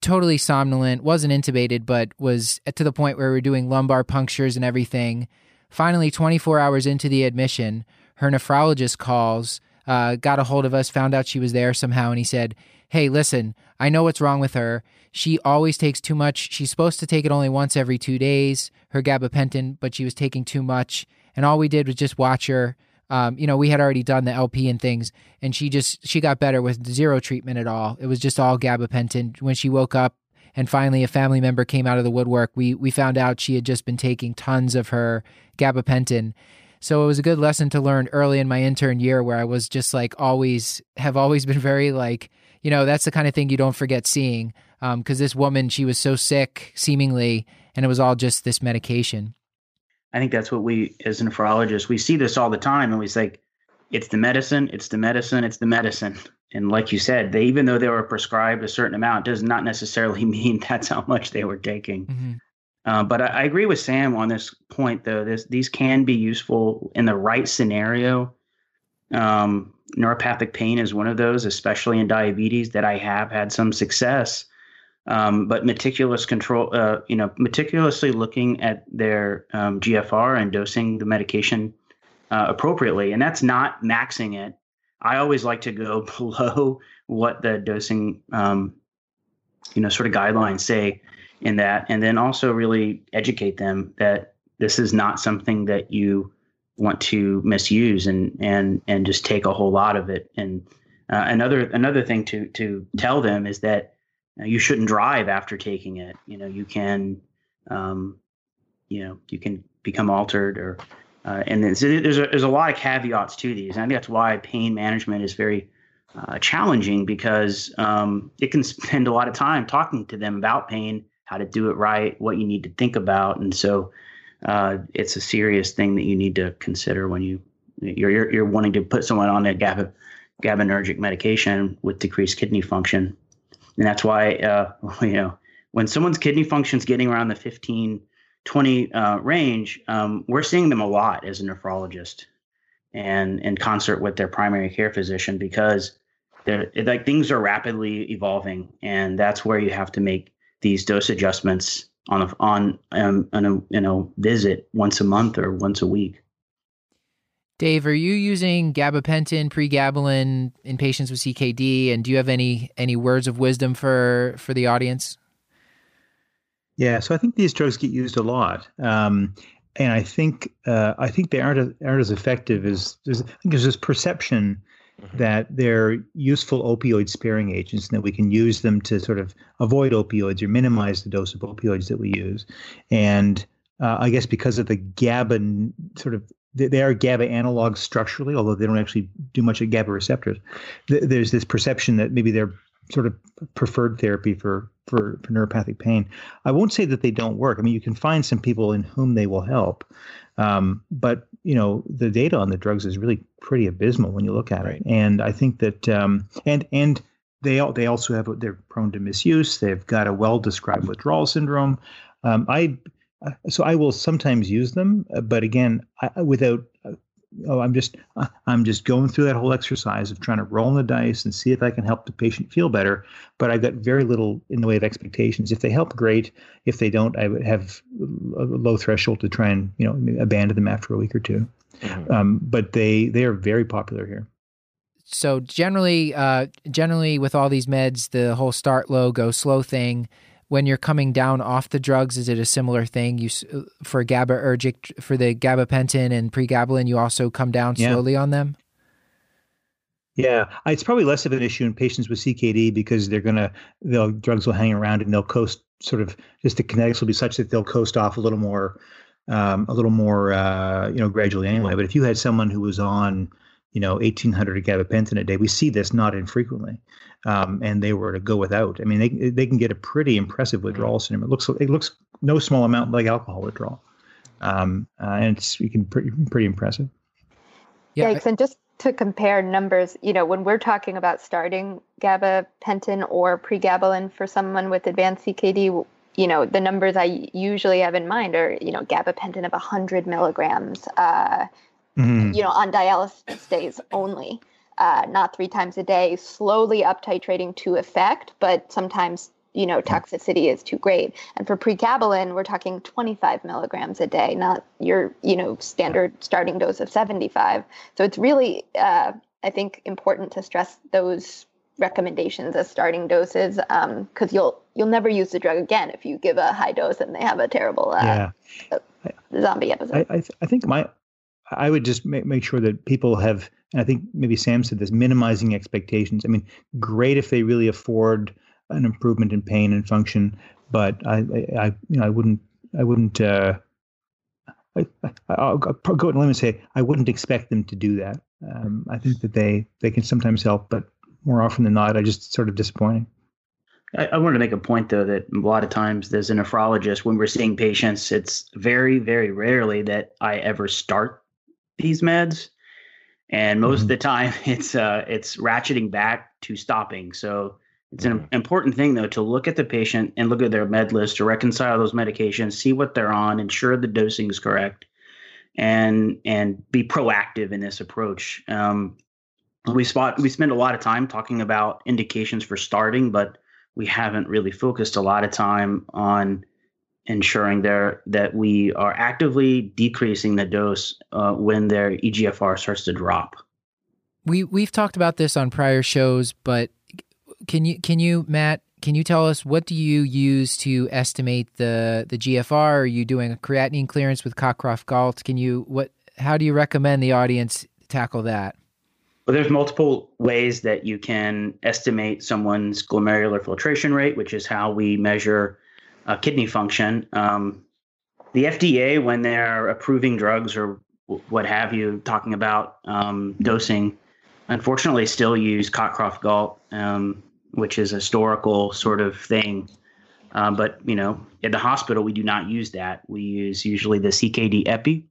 totally somnolent, wasn't intubated, but was to the point where we were doing lumbar punctures and everything. Finally, 24 hours into the admission, her nephrologist calls, uh, got a hold of us, found out she was there somehow, and he said, Hey, listen, I know what's wrong with her. She always takes too much. She's supposed to take it only once every two days, her gabapentin, but she was taking too much. And all we did was just watch her. Um, you know, we had already done the LP and things, and she just she got better with zero treatment at all. It was just all gabapentin. When she woke up, and finally a family member came out of the woodwork, we we found out she had just been taking tons of her gabapentin. So it was a good lesson to learn early in my intern year, where I was just like always have always been very like you know that's the kind of thing you don't forget seeing because um, this woman she was so sick seemingly and it was all just this medication. I think that's what we as nephrologists we see this all the time and we say it's the medicine it's the medicine it's the medicine. And like you said they even though they were prescribed a certain amount does not necessarily mean that's how much they were taking. Mm-hmm. uh, but I, I, agree with sam on this point though. This, these can be useful in the right scenario um, neuropathic pain is one of those, especially in diabetes, that I have had some success. Um, but meticulous control, uh, you know, meticulously looking at their um, GFR and dosing the medication uh, appropriately, and that's not maxing it. I always like to go below what the dosing, um, you know, sort of guidelines say in that, and then also really educate them that this is not something that you want to misuse and and and just take a whole lot of it. And uh, another another thing to to tell them is that you shouldn't drive after taking it. You know, you can, um, you know, you can become altered or. Uh, and there's there's a, there's a lot of caveats to these, and I think that's why pain management is very uh, challenging because um, it can spend a lot of time talking to them about pain, how to do it right, what you need to think about, and so uh, it's a serious thing that you need to consider when you you're, you're, you're wanting to put someone on a GABA, GABAergic medication with decreased kidney function, and that's why uh, you know when someone's kidney function is getting around the 15 20 uh, range, um, we're seeing them a lot as a nephrologist and in concert with their primary care physician because they're like things are rapidly evolving and that's where you have to make these dose adjustments on a on um, on a you know visit once a month or once a week. Dave, are you using gabapentin, pregabalin in patients with CKD, and do you have any any words of wisdom for for the audience? Yeah, so I think these drugs get used a lot, um, and I think uh, I think they aren't aren't as effective as there's I think there's this perception mm-hmm. that they're useful opioid sparing agents and that we can use them to sort of avoid opioids or minimize the dose of opioids that we use. And uh, I guess because of the GABA sort of they are GABA analogs structurally, although they don't actually do much at GABA receptors. There's this perception that maybe they're sort of preferred therapy for, for, for neuropathic pain. I won't say that they don't work. I mean, you can find some people in whom they will help, um, but you know, the data on the drugs is really pretty abysmal when you look at right. it. And I think that um, and and they all, they also have they're prone to misuse. They've got a well described withdrawal syndrome. Um, I so I will sometimes use them, but again, I, without oh, I'm just I'm just going through that whole exercise of trying to roll the dice and see if I can help the patient feel better. But I've got very little in the way of expectations. If they help, great. If they don't, I would have a low threshold to try and you know abandon them after a week or 2 mm-hmm. um, but they they are very popular here. So generally, uh, generally with all these meds, the whole start low, go slow thing when you're coming down off the drugs, is it a similar thing? You for GABAergic for the gabapentin and pregabalin, you also come down yeah. slowly on them. Yeah, it's probably less of an issue in patients with CKD because they're gonna the drugs will hang around and they'll coast sort of just the kinetics will be such that they'll coast off a little more, um, a little more uh, you know gradually anyway. But if you had someone who was on you know 1800 gabapentin a day, we see this not infrequently um, and they were to go without. I mean, they they can get a pretty impressive withdrawal syndrome. It looks it looks no small amount like alcohol withdrawal, um, uh, and it's you can pretty pretty impressive. Yeah, Yikes! And just to compare numbers, you know, when we're talking about starting gabapentin or pregabalin for someone with advanced CKD, you know, the numbers I usually have in mind are, you know, gabapentin of 100 milligrams, uh, mm-hmm. you know, on dialysis days only, uh, not three times a day, slowly up titrating to effect, but sometimes, you know, toxicity is too great. And for pregabalin, we're talking 25 milligrams a day, not your, you know, standard starting dose of 75. So it's really, uh, I think, important to stress those recommendations as starting doses because um, you'll you'll never use the drug again if you give a high dose and they have a terrible uh, yeah. Uh, zombie episode. I, I, th- I, think my I would just make, make sure that people have and I think maybe Sam said this minimizing expectations. I mean, great if they really afford an improvement in pain and function, but I I, I you know I wouldn't I wouldn't uh, I, will go and let me say I wouldn't expect them to do that. Um, I think that they they can sometimes help, but more often than not, I just sort of disappointing. I, I wanted to make a point though that a lot of times as a nephrologist, when we're seeing patients, it's very, very rarely that I ever start these meds. And most mm-hmm. of the time it's uh, it's ratcheting back to stopping. So it's an important thing though to look at the patient and look at their med list to reconcile those medications, see what they're on, ensure the dosing is correct, and and be proactive in this approach. Um, we spot we spend a lot of time talking about indications for starting, but we haven't really focused a lot of time on ensuring there that we are actively decreasing the dose uh, when their EGFR starts to drop. We we've talked about this on prior shows, but can you can you Matt can you tell us what do you use to estimate the the GFR? Are you doing a creatinine clearance with Cockcroft Gault? Can you what how do you recommend the audience tackle that? Well, there's multiple ways that you can estimate someone's glomerular filtration rate, which is how we measure uh, kidney function. Um, the FDA, when they're approving drugs or what have you, talking about um, dosing, unfortunately, still use Cockcroft Gault, um, which is a historical sort of thing. Uh, but you know, at the hospital, we do not use that. We use usually the CKD epi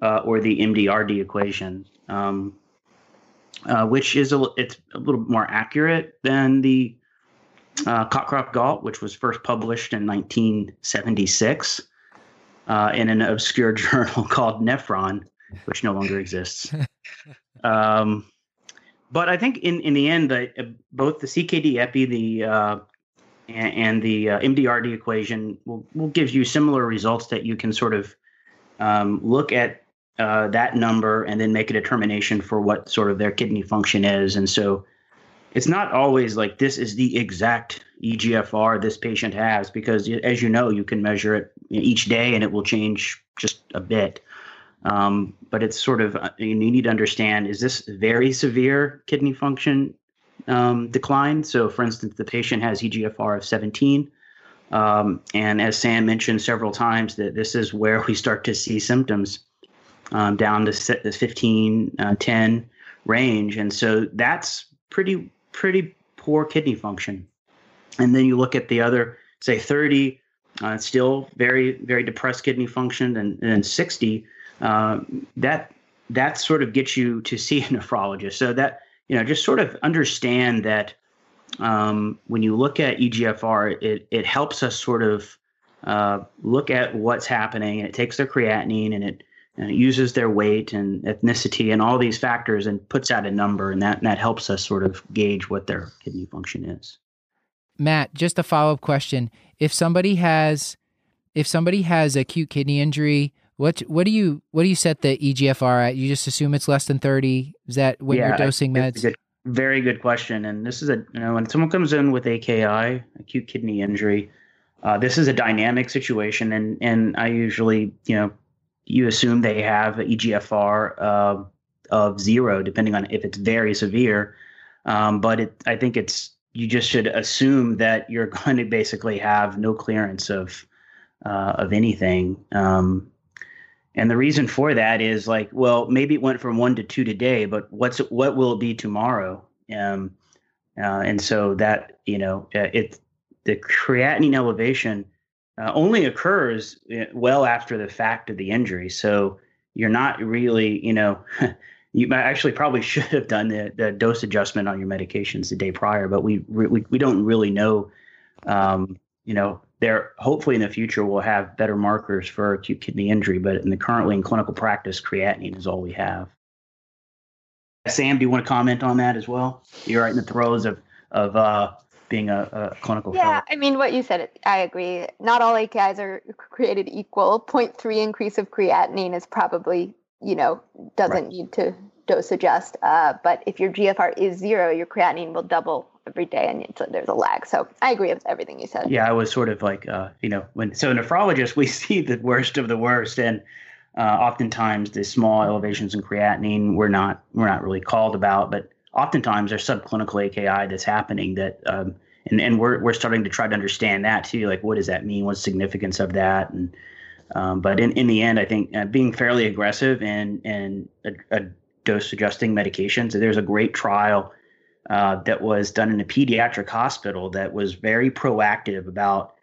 uh, or the MDRD equation. Um, uh, which is a it's a little more accurate than the uh, Cockcroft Gault, which was first published in 1976 uh, in an obscure journal called Nephron, which no longer exists. um, but I think in, in the end, the, uh, both the CKD epi, the uh, and, and, the uh, MDRD equation will, will give you similar results that you can sort of um, look at uh, that number and then make a determination for what sort of their kidney function is. And so it's not always like this is the exact EGFR this patient has, because as you know, you can measure it each day and it will change just a bit. Um, but it's sort of, uh, you need to understand is this very severe kidney function um, decline? So, for instance, the patient has EGFR of 17. Um, and as Sam mentioned several times, that this is where we start to see symptoms um, down to the 15, uh, 10 range. And so that's pretty, pretty poor kidney function. And then you look at the other, say 30, uh, still very, very depressed kidney function, and, then 60, uh, that that sort of gets you to see a nephrologist. So that you know, just sort of understand that um, when you look at EGFR, it it helps us sort of uh, look at what's happening, and it takes their creatinine and it and it uses their weight and ethnicity and all these factors and puts out a number and that, and that helps us sort of gauge what their kidney function is. Matt just a follow-up question. If somebody has if somebody has acute kidney injury what what do you what do you set the egfr at? You just assume it's less than 30 is that when yeah, you're dosing meds? good, very good question. And this is a you know when someone comes in with aki acute kidney injury uh, this is a dynamic situation. And and i usually you know you assume they have EGFR uh, of zero, depending on if it's very severe. Um, but it, I think it's you just should assume that you're going to basically have no clearance of uh, of anything. Um, and the reason for that is like, well, maybe it went from one to two today, but what's what will it be tomorrow? Um, uh, and so that you know, uh, it the creatinine elevation uh, only occurs eh, well after the fact of the injury. So you're not really, you know, you actually probably should have done the, the dose adjustment on your medications the day prior, but we we we don't really know, um, you know, there hopefully in the future we'll have better markers for acute kidney injury, but in the currently in clinical practice, creatinine is all we have. Sam, do you want to comment on that as well? You're right in the throes of of uh, being a, a clinical yeah fellow. i mean what you said i agree not all akis are created equal 0.3 increase of creatinine is probably you know doesn't Right. need to dose adjust uh, but if your gfr is zero your creatinine will double every day and it's, there's a lag so i agree with everything you said Yeah, I was sort of like, uh, you know, when so nephrologists we see the worst of the worst, and uh, oftentimes the small elevations in creatinine we're not we're not really called about, but oftentimes there's subclinical AKI that's happening that, um, and and we're we're starting to try to understand that too, like what does that mean, what's significance of that, and um, but in, in the end, I think uh, being fairly aggressive and and a, a dose adjusting medications. There's a great trial uh, that was done in a pediatric hospital that was very proactive about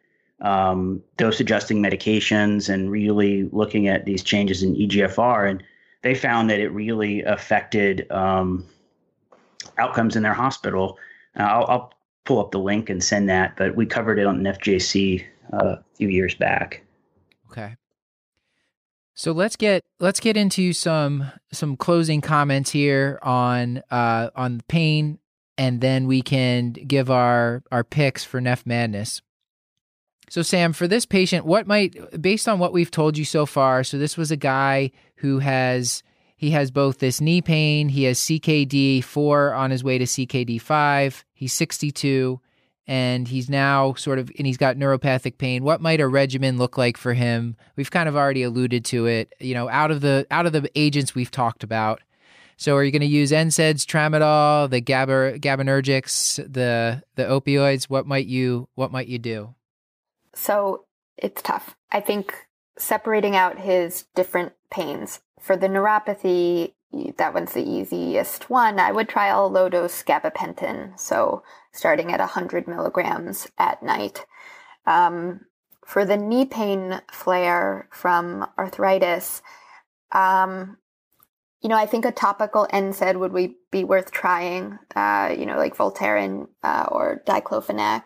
um, dose adjusting medications and really looking at these changes in EGFR. And they found that it really affected um, outcomes in their hospital. Uh, I'll, I'll pull up the link and send that, but we covered it on NephJC uh, a few years back. Okay. So let's get let's get into some some closing comments here on uh on pain and then we can give our our picks for NephMadness. So Sam, for this patient, what might based on what we've told you so far, so this was a guy who has he has both this knee pain, he has CKD 4 on his way to CKD 5, he's 62 and he's now sort of and he's got neuropathic pain what might a regimen look like for him we've kind of already alluded to it you know out of the out of the agents we've talked about so are you going to use NSAIDs, tramadol, the GABA, GABAergics, the the opioids? What might you what might you do? So it's tough. I think separating out his different pains. For the neuropathy, that one's the easiest one. I would try low dose gabapentin. So starting at 100 milligrams at night. Um, for the knee pain flare from arthritis, um, you know, I think a topical NSAID would we be worth trying, uh, you know, like Voltaren uh, or diclofenac.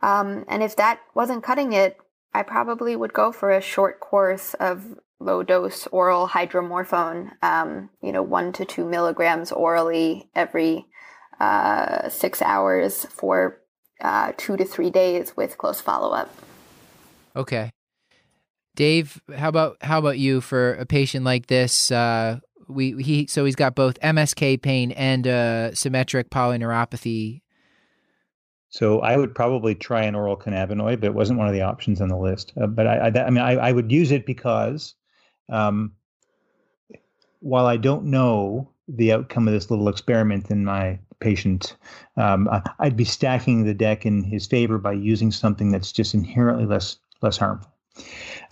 Um, and if that wasn't cutting it, I probably would go for a short course of low dose oral hydromorphone, um, you know, one to two milligrams orally every uh, six hours for uh, two to three days with close follow up. Okay. Dave, how about how about you for a patient like this? Uh, we he so he's got both MSK pain and uh, symmetric polyneuropathy. So I would probably try an oral cannabinoid, but it wasn't one of the options on the list. Uh, but I, I, I mean, I, I would use it because, um, while I don't know the outcome of this little experiment in my patient, um, I'd be stacking the deck in his favor by using something that's just inherently less less harmful.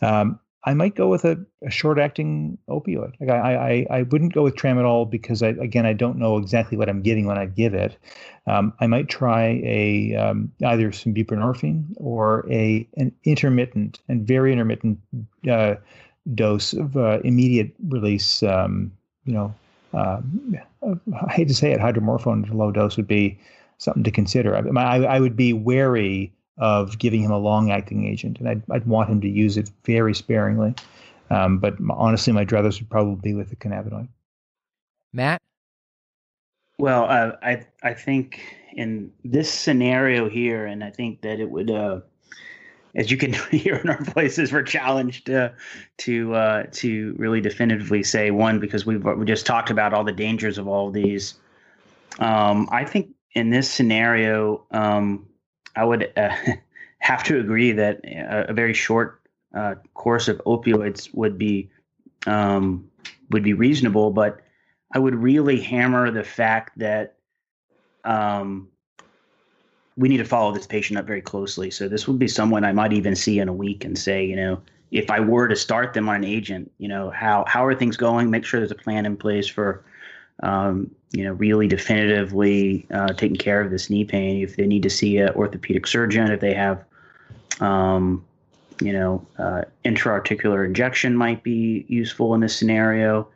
Um, I might go with a, a short-acting opioid. Like I, I, I wouldn't go with tramadol because I, again, I don't know exactly what I'm getting when I give it. Um, I might try a um, either some buprenorphine or a an intermittent and very intermittent uh, dose of uh, immediate release. Um, you know, um, I hate to say it, hydromorphone at a low dose would be something to consider. I, I, I would be wary of giving him a long-acting agent, and I'd, I'd want him to use it very sparingly. Um, but honestly, my druthers would probably be with the cannabinoid. Matt, Well, uh, I I think in this scenario here, and I think that it would, uh, as you can hear in our voices, we're challenged uh, to uh, to really definitively say one because we've we just talked about all the dangers of all of these. Um, I think in this scenario, um, I would uh, have to agree that a, a very short uh, course of opioids would be um, would be reasonable, but I would really hammer the fact that um, we need to follow this patient up very closely. So this would be someone I might even see in a week and say, you know, if I were to start them on an agent, you know, how how are things going? Make sure there's a plan in place for, um, you know, really definitively uh, taking care of this knee pain. If they need to see an orthopedic surgeon, if they have, um, you know, uh, intra-articular injection might be useful in this scenario.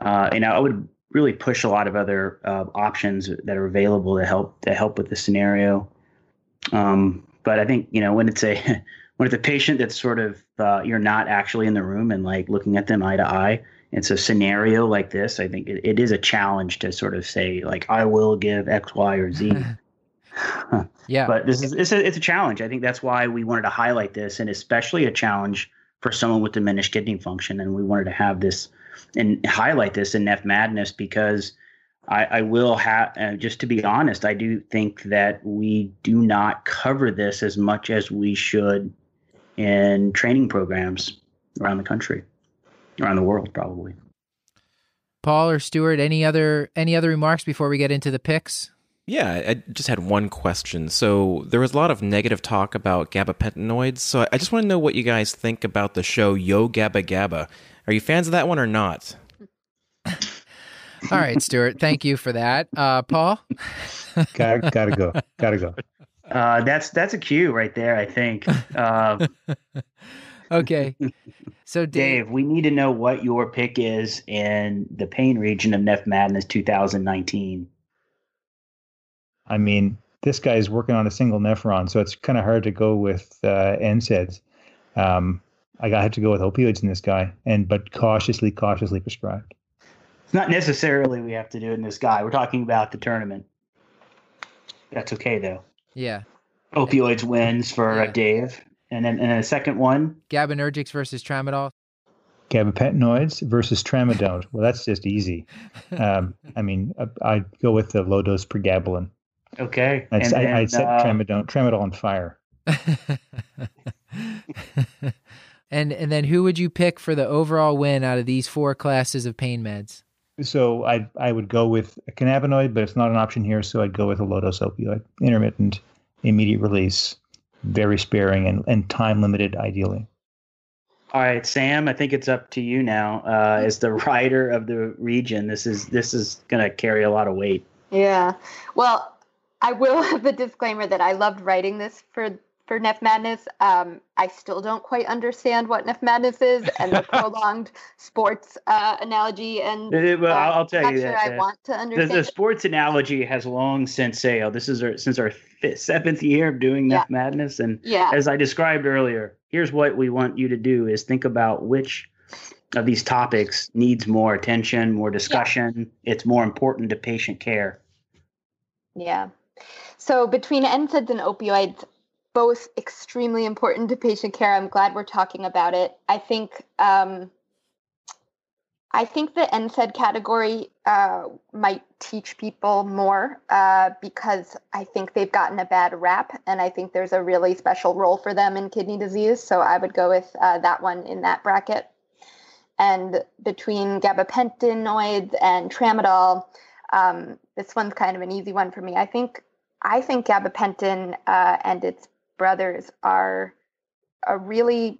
Uh, and I would really push a lot of other uh, options that are available to help to help with the scenario. Um, but I think you know when it's a when it's a patient that's sort of uh, you're not actually in the room and like looking at them eye to eye. It's a scenario like this. I think it, it is a challenge to sort of say like I will give X, Y, or Z. yeah, but this is it's a, it's a challenge. I think that's why we wanted to highlight this, and especially a challenge for someone with diminished kidney function. And we wanted to have this and highlight this in NephMadness because I, I will have, uh, just to be honest, I do think that we do not cover this as much as we should in training programs around the country, around the world, probably. Paul or Stuart, any other any other remarks before we get into the picks? Yeah, I just had one question. So there was a lot of negative talk about gabapentinoids. So I just want to know what you guys think about the show Yo Gabba Gabba. Are you fans of that one or not? All right, Stuart. Thank you for that. Uh, Paul, gotta, gotta go. Gotta go. Uh, that's that's a cue right there. I think. Uh, okay. So Dave, we need to know what your pick is in the pain region of NephMadness 2019. I mean, this guy is working on a single nephron, so it's kind of hard to go with uh, NSAIDs. Um, I got have to go with opioids in this guy, and but cautiously, cautiously prescribed. It's not necessarily we have to do it in this guy. We're talking about the tournament. That's okay though. Yeah. Opioids wins for uh, yeah. Dave, and then and then the second one. Gabanergics versus tramadol. Gabapentinoids versus tramadol. well, that's just easy. Um, I mean, I, would go with the low dose pregabalin. Okay. I'd, and, I'd set uh, tramadol, tramadol on fire. and and then who would you pick for the overall win out of these four classes of pain meds? So I I would go with a cannabinoid, but it's not an option here. So I'd go with a low dose opioid, intermittent, immediate release, very sparing and, and time limited, ideally. All right, Sam. I think it's up to you now. Uh, as the writer of the region, this is this is going to carry a lot of weight. Yeah. Well, I will have a disclaimer that I loved writing this for for NephMadness. Um, I still don't quite understand what Neph Madness is and the prolonged sports uh, analogy. And well, uh, I'll tell you sure that I want to understand. The, the sports analogy has long since sailed. This is our, since our fifth, seventh year of doing Neph yeah. Madness, and yeah. as I described earlier, here's what we want you to do: is think about which of these topics needs more attention, more discussion. Yeah. It's more important to patient care. Yeah. So between NSAIDs and opioids, both extremely important to patient care. I'm glad we're talking about it. I think um, I think the NSAID category uh, might teach people more uh, because I think they've gotten a bad rap, and I think there's a really special role for them in kidney disease. So I would go with uh, that one in that bracket. And between gabapentinoids and tramadol, um, this one's kind of an easy one for me. I think I think gabapentin uh, and its brothers are a really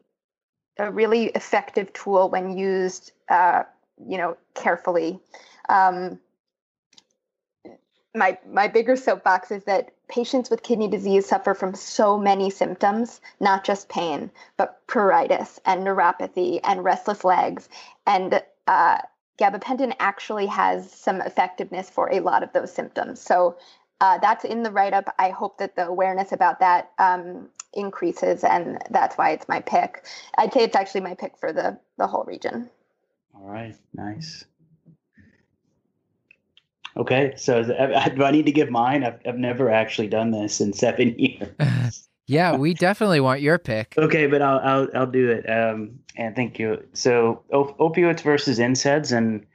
a really effective tool when used, uh, you know, carefully. Um, my my bigger soapbox is that patients with kidney disease suffer from so many symptoms, not just pain, but pruritus and neuropathy and restless legs, and uh, gabapentin actually has some effectiveness for a lot of those symptoms. So uh, that's in the write up. I hope that the awareness about that um, increases, and that's why it's my pick. I'd say it's actually my pick for the the whole region. All right, nice. Okay, so do I need to give mine? I've, I've never actually done this in seven years. yeah, we definitely want your pick. Okay, but I'll I'll, I'll do it. Um, and thank you. So op- opioids versus NSAIDs, and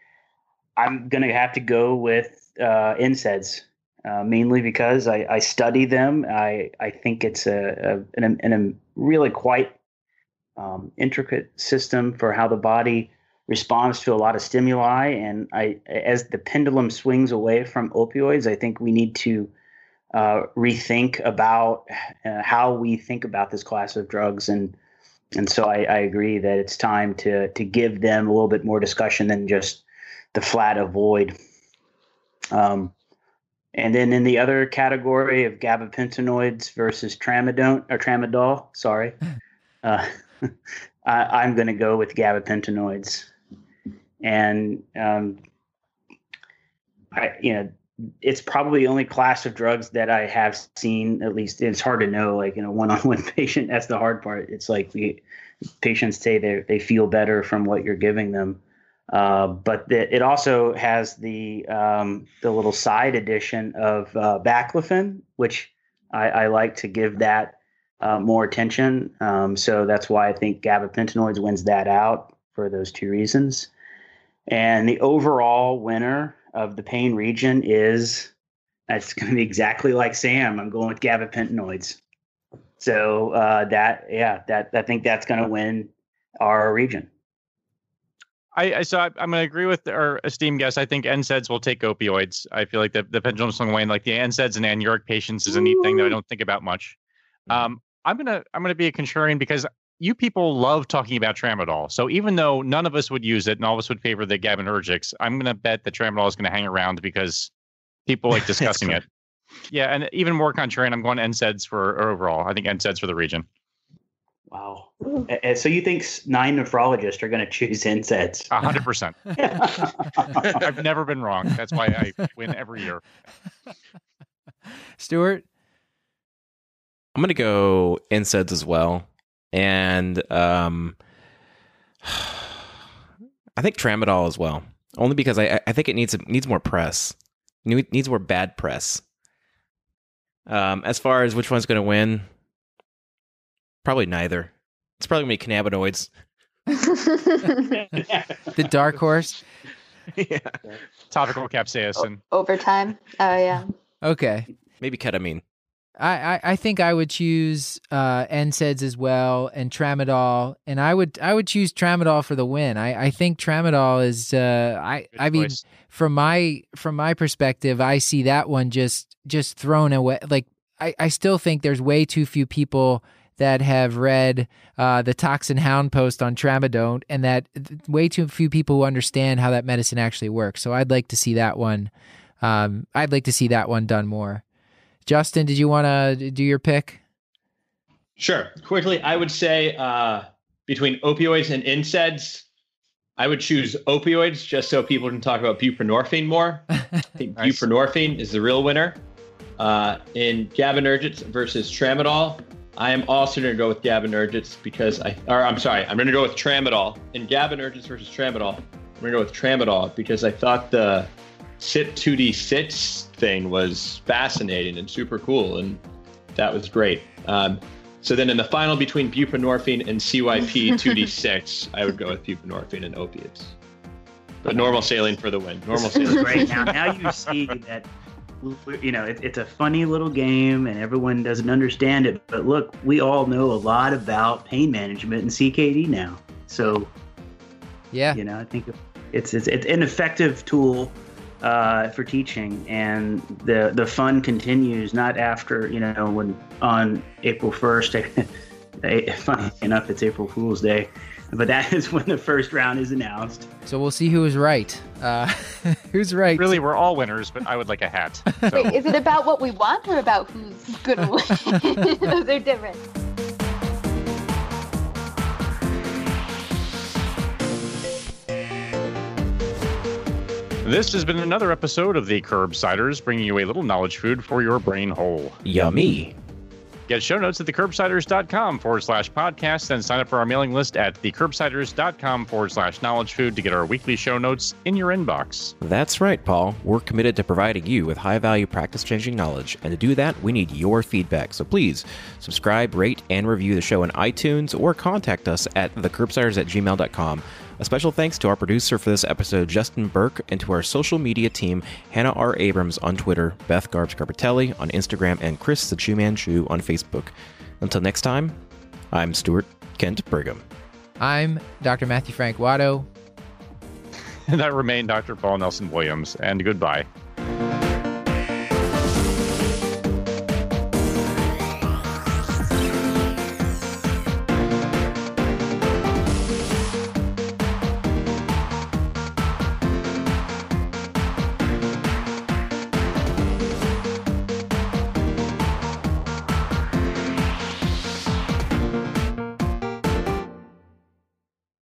I'm gonna have to go with uh, NSAIDs uh, mainly because I, I, study them. I, I think it's a, a, an, an, a really quite um, intricate system for how the body responds to a lot of stimuli. And I, as the pendulum swings away from opioids, I think we need to uh, rethink about uh, how we think about this class of drugs. And and so I, I agree that it's time to to give them a little bit more discussion than just the flat avoid. Um, and then in the other category of gabapentinoids versus tramadol or tramadol, sorry, uh, I, am going to go with gabapentinoids. And um, I, you know, it's probably the only class of drugs that I have seen. At least it's hard to know, like in a one-on-one patient. That's the hard part. It's like the patients say they they feel better from what you're giving them. Uh, but the, it also has the um, the little side addition of uh, baclofen, which I, I like to give that uh, more attention. Um, so that's why I think gabapentinoids wins that out for those two reasons. And the overall winner of the pain region is that's going to be exactly like Sam. I'm going with gabapentinoids. So uh, that yeah, that I think that's going to win our region. I, I so I, am going to agree with our esteemed guest. I think NSAIDs will take opioids. I feel like the, the pendulum swung away, and like the NSAIDs and anuric patients is a neat thing that I don't think about much. Um, I'm gonna I'm gonna be a contrarian because you people love talking about tramadol. So even though none of us would use it and all of us would favor the GABAergics, I'm gonna bet that tramadol is gonna hang around because people like discussing it. Yeah, and even more contrarian, I'm going NSAIDs for overall. I think NSAIDs for the region. Wow. And so you think nine nephrologists are going to choose NSAIDs? A hundred percent. I've never been wrong. That's why I win every year. Stuart? I'm going to go NSAIDs as well. And um, I think tramadol as well. Only because I, I think it needs needs more press. It needs more bad press. Um, as far as which one's going to win, Probably neither. It's probably gonna be cannabinoids. the dark horse. yeah. Topical capsaicin. O- overtime. Oh yeah. Okay. Maybe ketamine. I, I, I think I would choose uh, NSAIDs as well and tramadol, and I would I would choose tramadol for the win. I, I think tramadol is uh, I Good I mean choice. from my from my perspective, I see that one just just thrown away. Like I, I still think there's way too few people that have read uh, the Tox and Hound post on tramadol, and that way too few people who understand how that medicine actually works. So I'd like to see that one. Um, I'd like to see that one done more. Justin, did you want to do your pick? Sure. Quickly, I would say uh, between opioids and NSAIDs, I would choose opioids just so people can talk about buprenorphine more. I think Nice. buprenorphine is the real winner. Uh, in GABAergics versus tramadol, I am also going to go with GABAergics because I, or I'm sorry, I'm going to go with tramadol. In GABAergics versus tramadol, I'm going to go with tramadol because I thought the CYP 2D6 thing was fascinating and super cool, and that was great. Um, so then in the final between buprenorphine and CYP 2D6, I would go with buprenorphine and opiates. But normal saline for the win. Normal saline. great. Now, now you see that you know it, it's a funny little game, and everyone doesn't understand it. But look, we all know a lot about pain management and CKD now. So Yeah. you know, I think it's it's, it's an effective tool uh, for teaching, and the the fun continues not after you know when on April first. funny enough, it's April Fool's Day, but that is when the first round is announced. So we'll see who is right. Uh, who's right? Really, we're all winners, but I would like a hat. So. Wait, is it about what we want or about who's gonna win? Those are different. This has been another episode of the Curbsiders, bringing you a little knowledge food for your brain hole. Yummy. Get show notes at thecurbsiders.com forward slash podcast, then sign up for our mailing list at thecurbsiders.com forward slash knowledge food to get our weekly show notes in your inbox. That's right, Paul. We're committed to providing you with high value practice changing knowledge. And to do that, we need your feedback. So please subscribe, rate, and review the show on iTunes or contact us at thecurbsiders at gmail.com. A special thanks to our producer for this episode, Justin Berk, and to our social media team, Hannah R. Abrams on Twitter, Beth Garbs Carpatelli on Instagram, and Chris the Chew Man Chew on Facebook. Until next time, I'm Stuart Kent Brigham. I'm Dr. Matthew Frank Watto. And I remain Dr. Paul Nelson Williams, and goodbye.